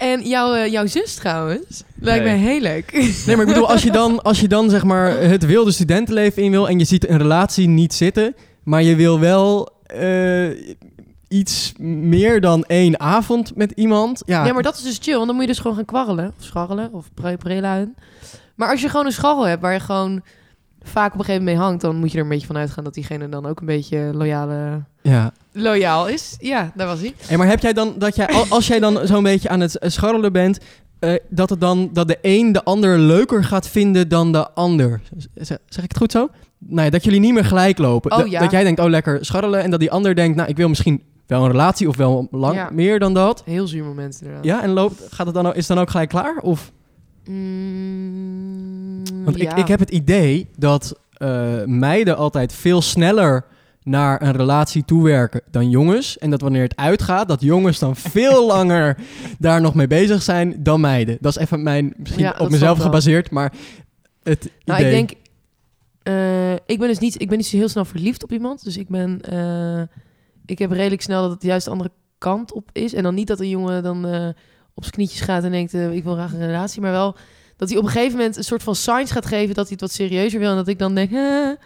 En jouw, eh, jouw zus trouwens, lijkt Nee. mij heel leuk. Nee, maar ik bedoel, als je, dan, als je dan zeg maar het wilde studentenleven in wil... en je ziet een relatie niet zitten... maar je wil wel eh, iets meer dan één avond met iemand... Ja, Ja, maar dat is dus chill, want dan moet je dus gewoon gaan kwarrelen. Of scharrelen, of pre preluiden. Maar als je gewoon een scharrel hebt waar je gewoon vaak op een gegeven moment mee hangt... dan moet je er een beetje van uitgaan dat diegene dan ook een beetje loyale, ja. loyaal is. Ja, daar was hij. Hey, maar heb jij dan dat jij, al- als jij dan zo'n beetje aan het scharrelen bent, eh, dat, het dan, dat de een de ander leuker gaat vinden dan de ander. Zeg, ik het goed zo? Nou ja, dat jullie niet meer gelijk lopen. Oh, dat, ja. dat jij denkt, oh lekker scharrelen. En dat die ander denkt, nou ik wil misschien wel een relatie of wel lang, Ja. meer dan dat. Heel zuur moment inderdaad. Ja, en loopt, gaat het dan, is het dan ook gelijk klaar? Of? Mm, Want ja. ik, ik heb het idee dat eh, meiden altijd veel sneller naar een relatie toewerken dan jongens. En dat wanneer het uitgaat, dat jongens dan veel langer daar nog mee bezig zijn dan meiden. Dat is even mijn, misschien Ja, op mezelf gebaseerd, maar het Nou, idee. ik denk... eh, ik ben dus niet, ik ben niet zo heel snel verliefd op iemand. Dus ik ben... eh, ik heb redelijk snel dat het juist de andere kant op is. En dan niet dat een jongen dan op zijn knietjes gaat en denkt... eh, ik wil graag een relatie. Maar wel dat hij op een gegeven moment een soort van signs gaat geven... dat hij het wat serieuzer wil. En dat ik dan denk... Hmm.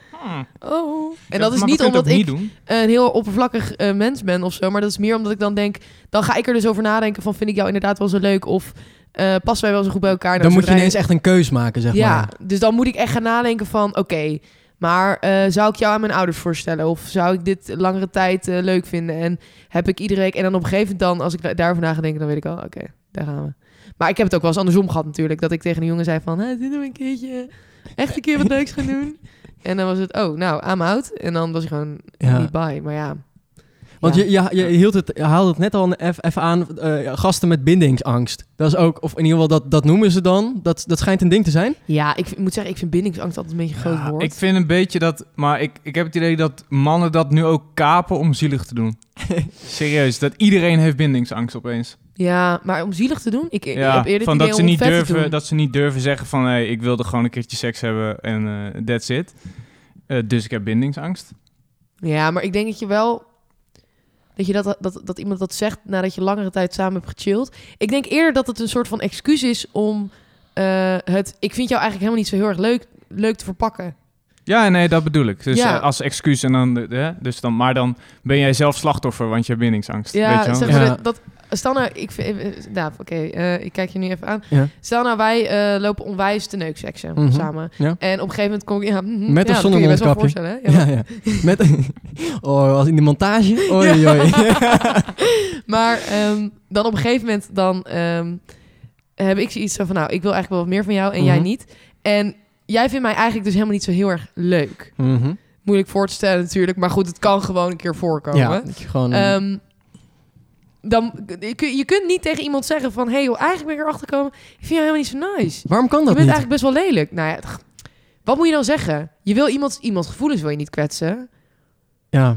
oh. En Ja, dat is niet omdat ik niet een heel oppervlakkig eh, mens ben of zo. Maar dat is meer omdat ik dan denk... Dan ga ik er dus over nadenken van... Vind ik jou inderdaad wel zo leuk? Of eh passen wij wel zo goed bij elkaar? Nou, dan moet je ineens echt een keus maken, zeg ja, maar. dus dan moet ik echt gaan nadenken van... Oké, maar eh, zou ik jou aan mijn ouders voorstellen? Of zou ik dit langere tijd eh, leuk vinden? En heb ik iedere week... En dan op een gegeven moment dan, als ik da- daarover na ga denken... dan weet ik al, oké, daar gaan we. Maar ik heb het ook wel eens andersom gehad natuurlijk. Dat ik tegen een jongen zei van... Hey, dit doen we een keertje. Echt een keer wat leuks gaan doen. En dan was het, oh, nou, I'm out. En dan was hij gewoon Ja. niet bij. Maar ja... Want Ja. je, je, je, hield het, je haalde het net al even aan, eh, gasten met bindingsangst. Dat is ook, of in ieder geval dat, dat noemen ze dan. Dat, dat schijnt een ding te zijn. Ja, ik moet zeggen, ik vind bindingsangst altijd een beetje een groot Ja, woord. ik vind een beetje dat, maar ik, ik heb het idee dat mannen dat nu ook kapen om zielig te doen. Serieus, dat iedereen heeft bindingsangst opeens. Ja, maar om zielig te doen? Ik, ik Ja, heb eerder van dat ze, niet durven, dat ze niet durven zeggen van hey, ik wilde gewoon een keertje seks hebben en eh that's it. Eh, dus ik heb bindingsangst. Ja, maar ik denk dat je wel... Dat, je dat, dat, dat iemand dat zegt nadat je langere tijd samen hebt gechilled. Ik denk eerder dat het een soort van excuus is om eh, het... Ik vind jou eigenlijk helemaal niet zo heel erg leuk, leuk te verpakken. Ja, nee, dat bedoel ik. Dus Ja. eh, als excuus en dan, eh, hè, dus dan, maar dan ben jij zelf slachtoffer, want je hebt bindingsangst. weet je Ja, wel? zeg Ja. maar dat... dat Stel nou, ik vind, nou, oké, eh, ik kijk je nu even aan. Ja. Stel nou, wij lopen onwijs te neukseksen Mhm. samen. Ja. En op een gegeven moment kom ik, ja, mhm, Met ja, of dat zonder kun je best wel mondkapje? voorstellen. hè? Ja. Met, oh, als in de montage. Oei, oei. Maar ehm, dan op een gegeven moment dan ehm, heb ik zoiets van, nou, ik wil eigenlijk wel wat meer van jou en jij Mhm. niet. En jij vindt mij eigenlijk dus helemaal niet zo heel erg leuk. Mhm. Moeilijk voor te stellen natuurlijk, maar goed, het kan gewoon een keer voorkomen. Ja, dat je gewoon... Ehm, dan, je, kun- je kunt niet tegen iemand zeggen van... hé hey joh, eigenlijk ben ik erachter gekomen... ik vind jou helemaal niet zo nice. waarom kan Je dat bent niet? eigenlijk best wel lelijk. Nou ja, wat moet je dan zeggen? Je wil iemand, iemands gevoelens wil je niet kwetsen. Ja.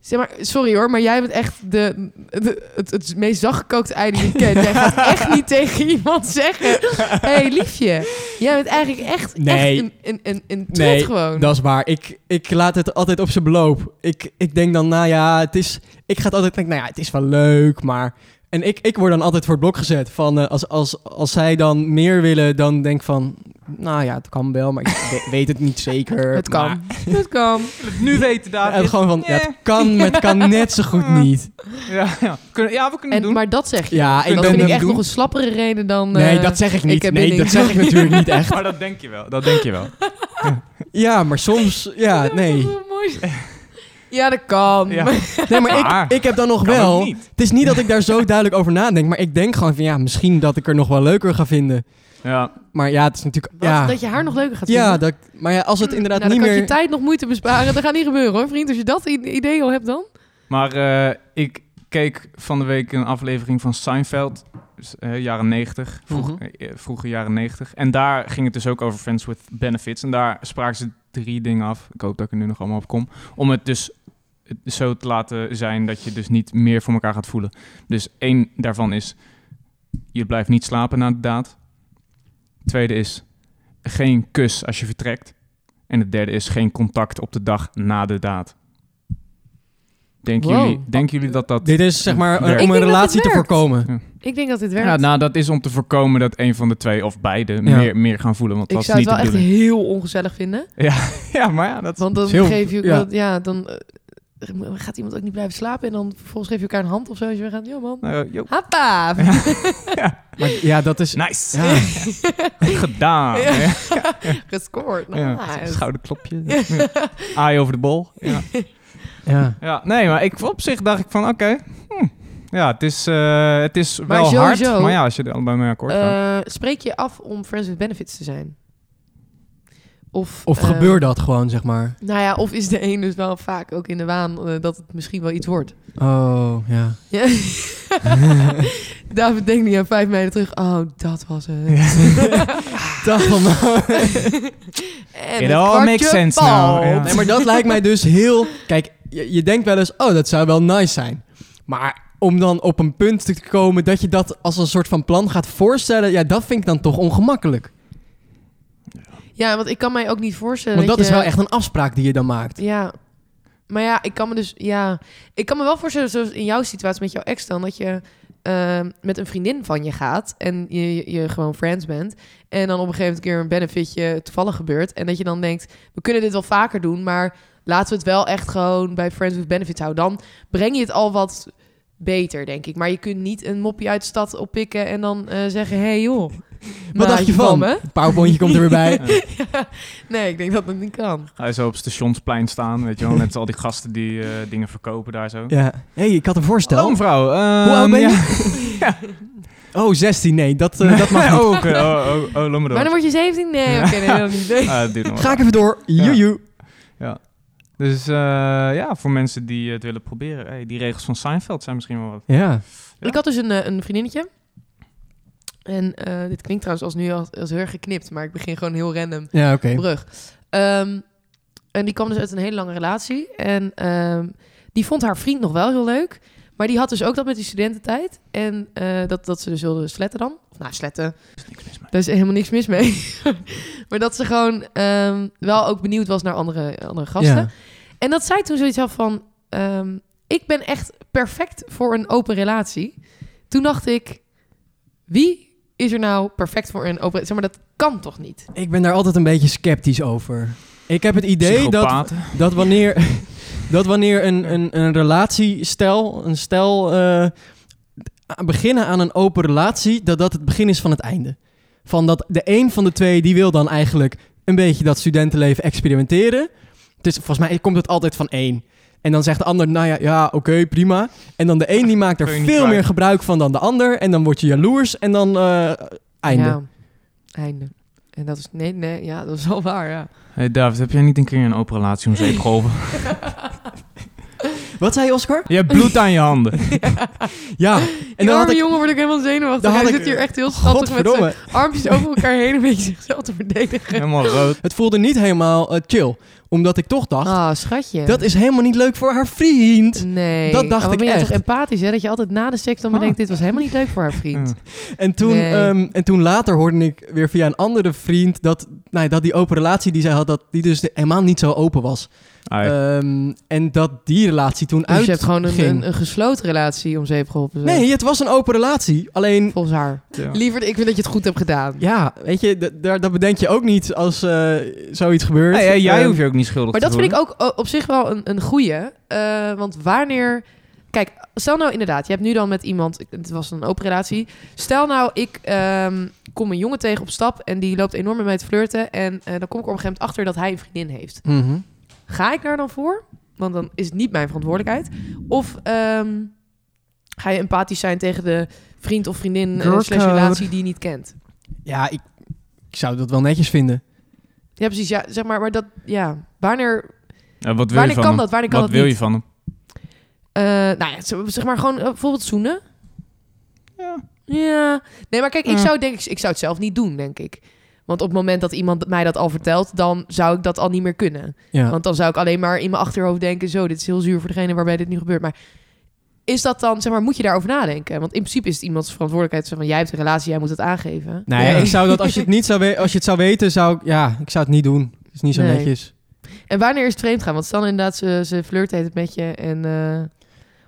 Zeg maar, sorry hoor, maar jij bent echt de, de, het, het meest zachtgekookte ei die ik ken. Jij gaat echt niet tegen iemand zeggen... Hé, hey, liefje. Jij bent eigenlijk echt, Nee. echt een, een, een, Nee, gewoon. Dat is waar. Ik, ik laat het altijd op zijn beloop. Ik, ik denk dan, nou ja, het is... Ik ga het altijd denken, nou ja, het is wel leuk, maar... En ik, ik word dan altijd voor het blok gezet. Van, eh, als, als, als zij dan meer willen, dan denk ik van... Nou ja, het kan wel, maar ik we- weet het niet zeker. het kan. Maar- Het kan. Nu weten, Ja, David. gewoon van, ja, het kan, maar het kan net zo goed niet. Ja, ja. Kunnen, ja, we kunnen het En, doen. maar dat zeg je. Ja, ik dat ben vind ik echt doen. nog een slappere reden dan... Nee, eh, dat zeg ik niet. nee, dat zeg ik natuurlijk niet echt. Maar dat denk je wel. Dat denk je wel. Ja, maar soms... Ja, Dat is nee. wel mooi. Ja, dat kan. Ja. Nee, maar ik, ik heb dan nog Kan wel... niet. Het is niet dat ik daar zo duidelijk over nadenk, maar ik denk gewoon van... Ja, misschien dat ik er nog wel leuker ga vinden. Ja. Maar ja, het is natuurlijk... Wat, ja, Dat je haar nog leuker gaat ja vinden? dat, maar ja, als het inderdaad nou, niet dan kan meer... je tijd nog moeite besparen. Dat gaat niet gebeuren hoor, vriend. Als je dat idee al hebt dan. Maar eh, ik keek van de week een aflevering van Seinfeld, dus, eh, jaren 90, vroeg, Mhm. eh, vroege jaren 90. En daar ging het dus ook over Friends with Benefits. En daar spraken ze drie dingen af. Ik hoop dat ik er nu nog allemaal op kom. Om het dus het zo te laten zijn dat je dus niet meer voor elkaar gaat voelen. Dus één daarvan is, je blijft niet slapen na de daad. Tweede is, geen kus als je vertrekt. En het derde is, geen contact op de dag na de daad. Denken, Wow. jullie, denken jullie dat dat... Dit is zeg maar Ik om denk een dat relatie te voorkomen. Ik denk dat dit werkt. Ja, nou, dat is om te voorkomen dat een van de twee of beide Ja. meer, meer gaan voelen. Want ik dat zou is het wel echt heel ongezellig vinden. Ja, maar ja, dat Want dan is heel- geef je... ja. Ja, ja dan eh, gaat iemand ook niet blijven slapen. En dan vervolgens geef je elkaar een hand of zo. Als je weer gaat, ja man. Nou, yo, Happa! Maar ja, dat is... nice. Ja, Goed gedaan. Ja. Ja. Gescoord. Ja. Nice. Schouderklopje. Ja. Aai over de bol. Ja. ja. ja, nee, maar ik, op zich dacht ik van, oké, hm, Ja, het is, eh, het is Maar wel hard, maar ja, als je er allebei mee akkoord gaat. Eh, spreek je af om friends with benefits te zijn? Of, Of eh, gebeurt dat gewoon, zeg maar? Nou ja, of is de een dus wel vaak ook in de waan eh, dat het misschien wel iets wordt. Oh, ja. Ja. David denkt niet aan vijf mijlen terug. Oh, dat was het. Dag allemaal. en It het all makes sense now. Nee, maar dat lijkt mij dus heel... Kijk, je, je denkt wel eens, oh, dat zou wel nice zijn. Maar om dan op een punt te komen dat je dat als een soort van plan gaat voorstellen... Ja, dat vind ik dan toch ongemakkelijk. Ja, want ik kan mij ook niet voorstellen Want dat is je- wel echt een afspraak die je dan maakt. Ja. Maar ja, ik kan me dus... Ja, ik kan me wel voorstellen, zoals in jouw situatie met jouw ex dan... dat je eh, met een vriendin van je gaat... en je, je, je gewoon friends bent... en dan op een gegeven moment keer een benefitje toevallig gebeurt... en dat je dan denkt, we kunnen dit wel vaker doen... maar laten we het wel echt gewoon bij friends with benefits houden. Dan breng je het al wat beter, denk ik. Maar je kunt niet een moppie uit de stad oppikken... en dan eh, zeggen, hé hey, joh... Wat dacht je van? me? Het powerpointje komt er weer bij. Nee, ik denk dat dat niet kan. Ga je zo op het stationsplein staan, weet je wel, met al die gasten die eh, dingen verkopen daar zo. Ja. hey, ik had een voorstel. Hallo mevrouw. Hoe oud ben ja. je? Oh, 16. Nee, dat, eh, dat mag niet. oh, oké. Oh, oh, oh, laat me Maar dan word je 17? Nee, oké, nee, dat niet. Nee. Ah, Ga ik even door. Joejoe. Dus eh, ja, voor mensen die het willen proberen, hey, die regels van Seinfeld zijn misschien wel wat. Ja. Ja. Ik had dus een, eh, een vriendinnetje. En eh, dit klinkt trouwens als nu als, als heel erg geknipt, maar ik begin gewoon heel random Ja, oké. brug. Ehm, en die kwam dus uit een hele lange relatie. En ehm, die vond haar vriend nog wel heel leuk. Maar die had dus ook dat met die studententijd. En eh, dat, dat ze dus wilde sletten dan. Of nou, sletten. Er is. Daar is helemaal niks mis mee. maar dat ze gewoon ehm, wel ook benieuwd was naar andere, andere gasten. Ja. En dat zij toen zoiets had van... ehm, ik ben echt perfect voor een open relatie. Toen dacht ik... Wie is er nou perfect voor een open... Zeg maar, dat kan toch niet? Ik ben daar altijd een beetje sceptisch over. Ik heb het idee dat, dat wanneer, dat wanneer een, een, een relatiestel, een stel, eh, beginnen aan een open relatie, dat dat het begin is van het einde. Van dat de een van de twee, die wil dan eigenlijk een beetje dat studentenleven experimenteren. Dus volgens mij komt het altijd van één. En dan zegt de ander, nou ja, ja oké, prima. En dan de een die maakt er veel meer gebruik van dan de ander. En dan word je jaloers en dan eh, einde. Ja, einde. En dat is... Nee, nee, ja, dat is wel waar, ja. Hey David, heb jij niet een keer een open relatie om zeep geholpen? Wat zei je, Oscar? je hebt bloed aan je handen. Ja. En En dan had ik... jongen word ik helemaal zenuwachtig. Dan had Hij ik- zit hier echt heel schattig met zijn armpjes over elkaar heen... een beetje zichzelf te verdedigen. Helemaal rood. Het voelde niet helemaal eh, chill. Omdat ik toch dacht, Ah, schatje. dat is helemaal niet leuk voor haar vriend. Nee. Dat dacht Maar ik ben je echt. toch empathisch, hè? Dat je altijd na de seks dan bedenkt... dit was helemaal niet leuk voor haar vriend. En toen, Nee. ehm, en toen later hoorde ik weer via een andere vriend dat, nou, ja, dat die open relatie die zij had, dat die dus helemaal niet zo open was. Ehm, en dat die relatie toen Dus uit je hebt gewoon een, een, een gesloten relatie om zeep geholpen. zo. Nee, het was een open relatie. Alleen, Volgens haar. Ja. Liever, ik vind dat je het goed hebt gedaan. ja, weet je, dat bedenk je ook niet als eh, zoiets gebeurt. Nee, jij Ehm, hoeft je ook niet schuldig Maar te dat vind ik voelen. ook op zich wel een, een goeie. Eh, want wanneer... Kijk, stel nou inderdaad, je hebt nu dan met iemand... Het was een open relatie. Stel nou, ik ehm, kom een jongen tegen op stap... en die loopt enorm met mij te flirten... en eh, dan kom ik op een gegeven moment achter dat hij een vriendin heeft. mhm. Ga ik daar dan voor? Want dan is het niet mijn verantwoordelijkheid. Of ehm, ga je empathisch zijn tegen de vriend of vriendin... Girl slash relatie die je niet kent? Ja, ik, ik zou dat wel netjes vinden. Ja, precies. Ja, zeg maar, maar dat... Ja, wanneer... Ja, wat wil Wanneer je van kan hem? dat? Wanneer kan wat dat wil niet? je van hem? Eh, nou ja, zeg maar gewoon eh, bijvoorbeeld zoenen. Ja. Ja. Nee, maar kijk, ik zou denk ik, ik zou het zelf niet doen, denk ik. Want op het moment dat iemand mij dat al vertelt, dan zou ik dat al niet meer kunnen. Ja. Want dan zou ik alleen maar in mijn achterhoofd denken, zo, dit is heel zuur voor degene waarbij dit nu gebeurt. Maar is dat dan, zeg maar, moet je daarover nadenken? Want in principe is het iemands verantwoordelijkheid, zeg van, jij hebt een relatie, jij moet het aangeven. Ja, ik zou dat als je het niet zou, we- als je het zou weten, zou ik, ja, ik zou het niet doen. Het is niet zo Nee. netjes. En wanneer is het vreemd gaan? Want stel inderdaad, ze, ze flirt het met je en... eh,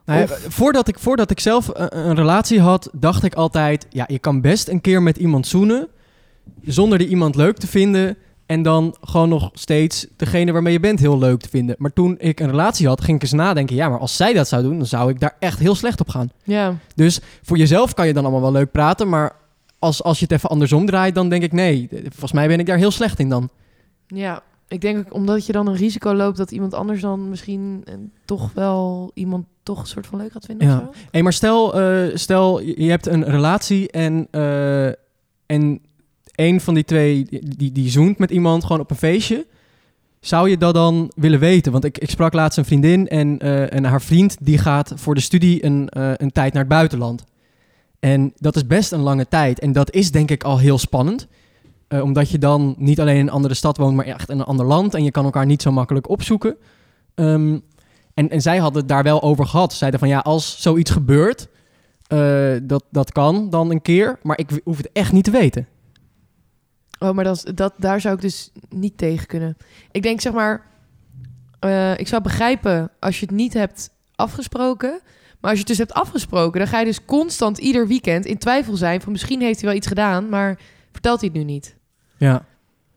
Nou Of- voordat, ik, voordat ik zelf een, een relatie had, dacht ik altijd... Ja, je kan best een keer met iemand zoenen... zonder die iemand leuk te vinden... en dan gewoon nog steeds degene waarmee je bent heel leuk te vinden. Maar toen ik een relatie had, ging ik eens nadenken... ja, maar als zij dat zou doen, dan zou ik daar echt heel slecht op gaan. ja, Dus voor jezelf kan je dan allemaal wel leuk praten... maar als, als je het even andersom draait, dan denk ik... nee, volgens mij ben ik daar heel slecht in dan. ja. Ik denk ook omdat je dan een risico loopt dat iemand anders dan misschien eh, toch wel iemand toch een soort van leuk gaat vinden Ja. of zo. Hey, maar stel, eh, stel je je hebt een relatie en, eh, en een van die twee die, die, zoent met iemand gewoon op een feestje. Zou je dat dan willen weten? Want ik, ik sprak laatst een vriendin en, eh, en haar vriend die gaat voor de studie een, eh, een tijd naar het buitenland. En dat is best een lange tijd. En dat is denk ik al heel spannend. Eh, omdat je dan niet alleen in een andere stad woont, maar echt in een ander land. En je kan elkaar niet zo makkelijk opzoeken. Ehm, en, en zij hadden het daar wel over gehad. Ze zeiden van ja, als zoiets gebeurt, dat, dat kan dan een keer. Maar ik hoef het echt niet te weten. Oh, maar dat, dat, daar zou ik dus niet tegen kunnen. Ik denk zeg maar, eh, ik zou begrijpen als je het niet hebt afgesproken. Maar als je het dus hebt afgesproken, dan ga je dus constant ieder weekend in twijfel zijn van misschien heeft hij wel iets gedaan, maar vertelt hij het nu niet. Ja,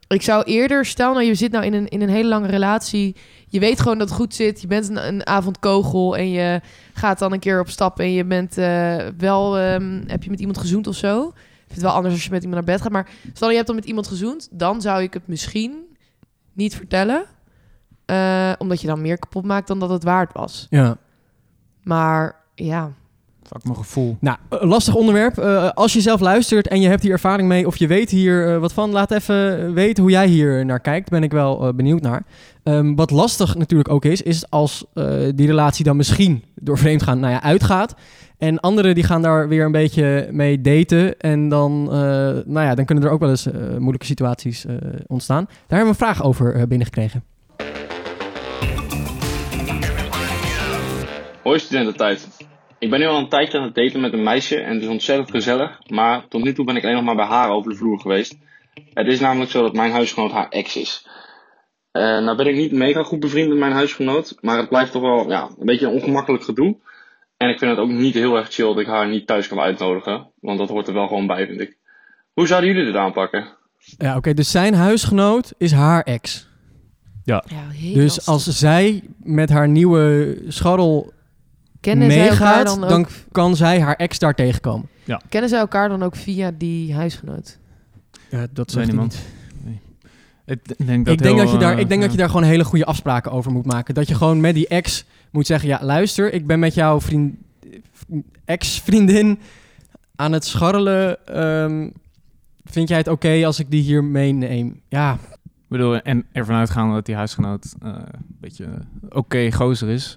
Ik zou eerder, stel nou je zit nou in een, in een hele lange relatie. Je weet gewoon dat het goed zit. Je bent een, een avondkogel en je gaat dan een keer op stap. En je bent eh, wel, ehm, heb je met iemand gezoend of zo. Vind het wel anders als je met iemand naar bed gaat. Maar stel je hebt dan met iemand gezoend. Dan zou ik het misschien niet vertellen. Eh, omdat je dan meer kapot maakt dan dat het waard was. ja. Maar ja, Fuck mijn gevoel. Nou, een lastig onderwerp. Eh, als je zelf luistert en je hebt hier ervaring mee of je weet hier eh, wat van, laat even weten hoe jij hier naar kijkt. Ben ik wel eh, benieuwd naar. Ehm, wat lastig natuurlijk ook is, is als eh, die relatie dan misschien door vreemdgaan nou ja, uitgaat. En anderen die gaan daar weer een beetje mee daten. En dan, eh, nou ja, dan kunnen er ook wel eens eh, moeilijke situaties eh, ontstaan. Daar hebben we een vraag over eh, binnengekregen. Hoi studententijd. Ik ben nu al een tijdje aan het daten met een meisje en het is ontzettend gezellig, maar tot nu toe ben ik alleen nog maar bij haar over de vloer geweest. Het is namelijk zo dat mijn huisgenoot haar ex is. Eh nou ben ik niet mega goed bevriend met mijn huisgenoot, maar het blijft toch wel ja, een beetje een ongemakkelijk gedoe. En ik vind het ook niet heel erg chill dat ik haar niet thuis kan uitnodigen, want dat hoort er wel gewoon bij vind ik. Hoe zouden jullie dit aanpakken? Ja, oké. dus zijn huisgenoot is haar ex. ja heel Dus lastig. als zij met haar nieuwe scharrel kennen zij elkaar meegaat, dan dan, ook, kan zij haar ex daar tegenkomen. kennen zij elkaar dan ook via die huisgenoot? Ja, dat Weet niemand. Ik d- denk dat ik, denk heel, dat je daar, eh, ik denk ja. dat je daar gewoon hele goede afspraken over moet maken. Dat je gewoon met die ex moet zeggen... ja, luister, ik ben met jouw vriend, ex-vriendin aan het scharrelen. Ehm, vind jij het oké als ik die hier meeneem? Ja, Ik bedoel, en ervan uitgaan dat die huisgenoot eh, een beetje oké gozer is,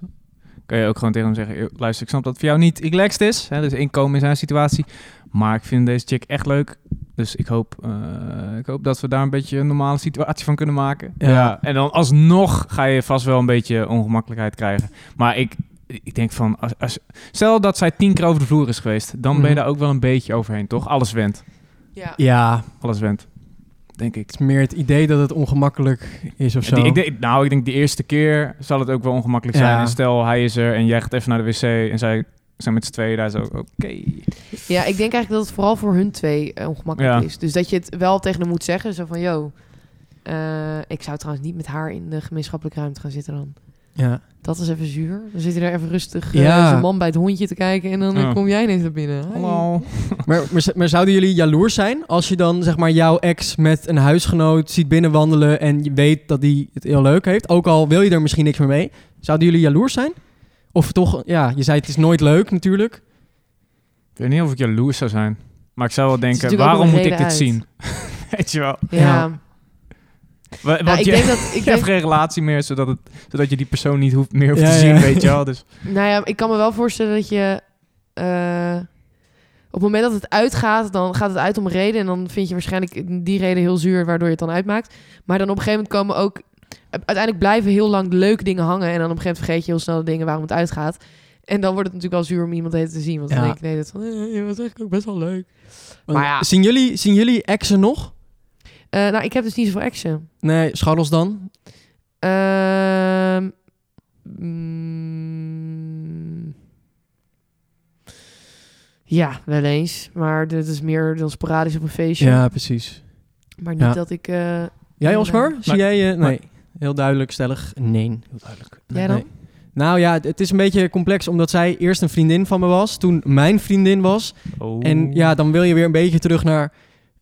kan je ook gewoon tegen hem zeggen, "Yo, luister, ik snap dat het voor jou niet relaxed is, hè, dus inkomen in zijn situatie, maar ik vind deze chick echt leuk, dus ik hoop, eh, ik hoop dat we daar een beetje een normale situatie van kunnen maken. Ja. En dan alsnog ga je vast wel een beetje ongemakkelijkheid krijgen. Maar ik, ik denk van, als, als, stel dat zij tien keer over de vloer is geweest, dan ben je Mhm. daar ook wel een beetje overheen, toch? Alles went, Ja. ja, alles went, denk ik. het is meer het idee dat het ongemakkelijk is of zo. Die- ik denk, nou, ik denk de eerste keer zal het ook wel ongemakkelijk zijn. Ja. En stel, hij is er en jij gaat even naar de wc en zij zijn met z'n tweeën daar zo, oké. Ja, ik denk eigenlijk dat het vooral voor hun twee eh, ongemakkelijk Ja. is. Dus dat je het wel tegen hem moet zeggen. Zo van, yo, eh, ik zou trouwens niet met haar in de gemeenschappelijke ruimte gaan zitten dan. Ja. Dat is even zuur. Dan zit hij daar even rustig eh, Ja. zijn man bij het hondje te kijken. En dan Ja. kom jij ineens naar binnen. Hi. Hallo. Maar, maar, maar zouden jullie jaloers zijn als je dan zeg maar jouw ex met een huisgenoot ziet binnenwandelen en je weet dat die het heel leuk heeft, ook al wil je er misschien niks meer mee, zouden jullie jaloers zijn? Of toch, ja, je zei het is nooit leuk natuurlijk. Ik weet niet of ik jaloers zou zijn. Maar ik zou wel denken, waarom moet ik dit zien? Weet je wel. Ja. Ja. Nou, ik je, denk dat... Ik je hebt geen relatie meer, zodat, het, zodat je die persoon niet hoeft, meer hoeft Ja, te ja. zien, weet je wel. Dus nou ja, ik kan me wel voorstellen dat je... eh, op het moment dat het uitgaat, dan gaat het uit om een reden. En dan vind je waarschijnlijk die reden heel zuur, waardoor je het dan uitmaakt. Maar dan op een gegeven moment komen ook... Uiteindelijk blijven heel lang leuke dingen hangen. En dan op een gegeven moment vergeet je heel snel de dingen waarom het uitgaat. En dan wordt het natuurlijk wel zuur om iemand even te zien. Want dan Ja. denk ik, nee, dat van, eh, je was eigenlijk ook best wel leuk. Want Maar ja. Zien jullie, zien jullie exen nog? Eh, nou, ik heb dus niet zoveel action. Nee, scharrels dan? Ehm, mm, ja, wel eens. Maar dit is meer dan sporadisch op een feestje. Ja, precies. Maar niet Ja. dat ik... eh, Jij Nee. Oscar? Zie Nee. jij je? Nee. Nee. Heel duidelijk, stellig. Nee. Heel duidelijk. Jij dan? Nee. Nou ja, het- het is een beetje complex omdat zij eerst een vriendin van me was, toen mijn vriendin was. oh. En ja, dan wil je weer een beetje terug naar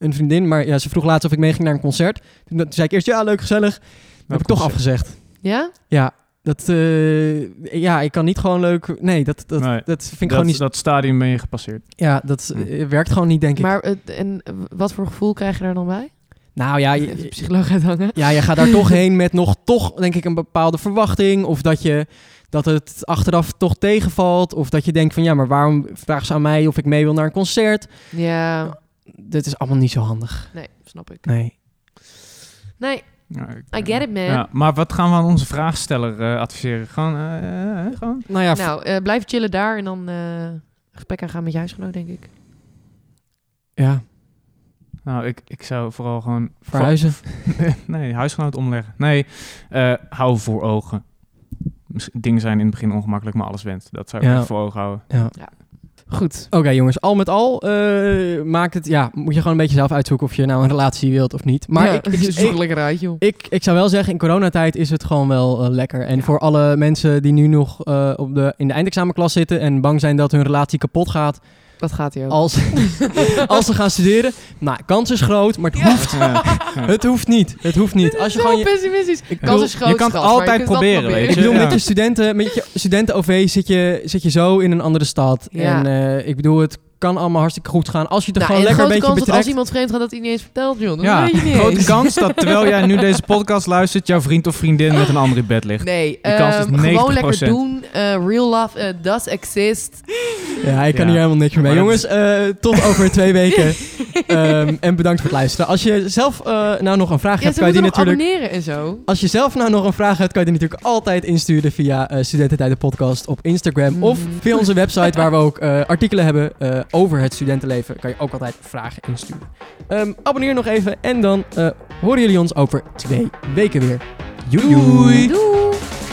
een vriendin. Maar ja, ze vroeg laatst of ik meeging naar een concert. Toen, zei ik eerst, ja, leuk, gezellig. heb ik toch afgezegd. Ja? Ja, dat, eh, ja, ik kan niet gewoon leuk... Nee, dat, dat, Nee, dat vind ik dat, gewoon niet... dat stadium ben je gepasseerd. Ja, dat Hm. eh, werkt gewoon niet, denk ik. Maar het- en eh, wat voor gevoel krijg je daar dan bij? nou ja, je, psycholoog uithangen. ja, je gaat daar toch heen met nog toch, denk ik, een bepaalde verwachting. Of dat, je, dat het achteraf toch tegenvalt. Of dat je denkt van, ja, maar waarom vragen ze aan mij of ik mee wil naar een concert? Ja, Dit is allemaal niet zo handig. nee, snap ik. Nee. Nee, Ja, ik- I get it, man. Ja, maar wat gaan we aan onze vraagsteller eh, adviseren? Gewoon, eh, eh, gewoon? Nou ja, Nou, eh, blijf chillen daar en dan eh gesprek aangaan met je huisgenoot, denk ik. ja, Nou, ik, ik zou vooral gewoon... verhuizen. nee, huisgenoot omleggen. Nee, eh, hou voor ogen. Misschien- Dingen zijn in het begin ongemakkelijk, maar alles went. Dat zou ik Ja. voor ogen houden. Ja. Goed. Oké jongens, al met al eh, maakt het, ja, moet je gewoon een beetje zelf uitzoeken of je nou een relatie wilt of niet. Maar ja, ik, ik, zoek ik, lekker uit, joh. ik, ik zou wel zeggen, in coronatijd is het gewoon wel eh, lekker. En voor alle mensen die nu nog eh, op de, in de eindexamenklas zitten en bang zijn dat hun relatie kapot gaat Dat gaat hij ook. als, als ze gaan studeren. Nou, kans is groot, maar het, hoeft, Ja. het hoeft niet. Het hoeft niet. Als je gewoon je, pessimistisch. Ik Kans bedoel, is groot, je kan het schat, altijd proberen, weet ik je. bedoel, Ja. met je studenten, met je studenten-OV zit je, zit je zo in een andere stad. Ja. En eh, ik bedoel, het kan allemaal hartstikke goed gaan. Als je het er Nou, gewoon lekker een grote beetje kans dat als betrekt. iemand vreemd gaat, dat hij niet eens vertelt, John. Dat Ja, weet je niet grote eens. kans dat terwijl jij nu deze podcast luistert, jouw vriend of vriendin met een ander in bed ligt. Nee, Die kans is ehm, gewoon 90%. lekker doen. Eh, real love eh, does exist. Ja, ik kan Ja. hier helemaal niks meer mee. Jongens, eh, tot over twee weken. Ehm, en bedankt voor het luisteren. Als je zelf eh, nou nog een vraag Ja, hebt, kan je die natuurlijk... abonneren en zo. Als je zelf nou nog een vraag hebt, kan je die natuurlijk altijd insturen via eh Studententijden Podcast op Instagram. Of Mhm. via onze website waar we ook eh, artikelen hebben eh, over het studentenleven. Kan je ook altijd vragen insturen. Ehm, abonneer nog even en dan eh, horen jullie ons over twee weken weer. Joe, joe. Doei. Doei!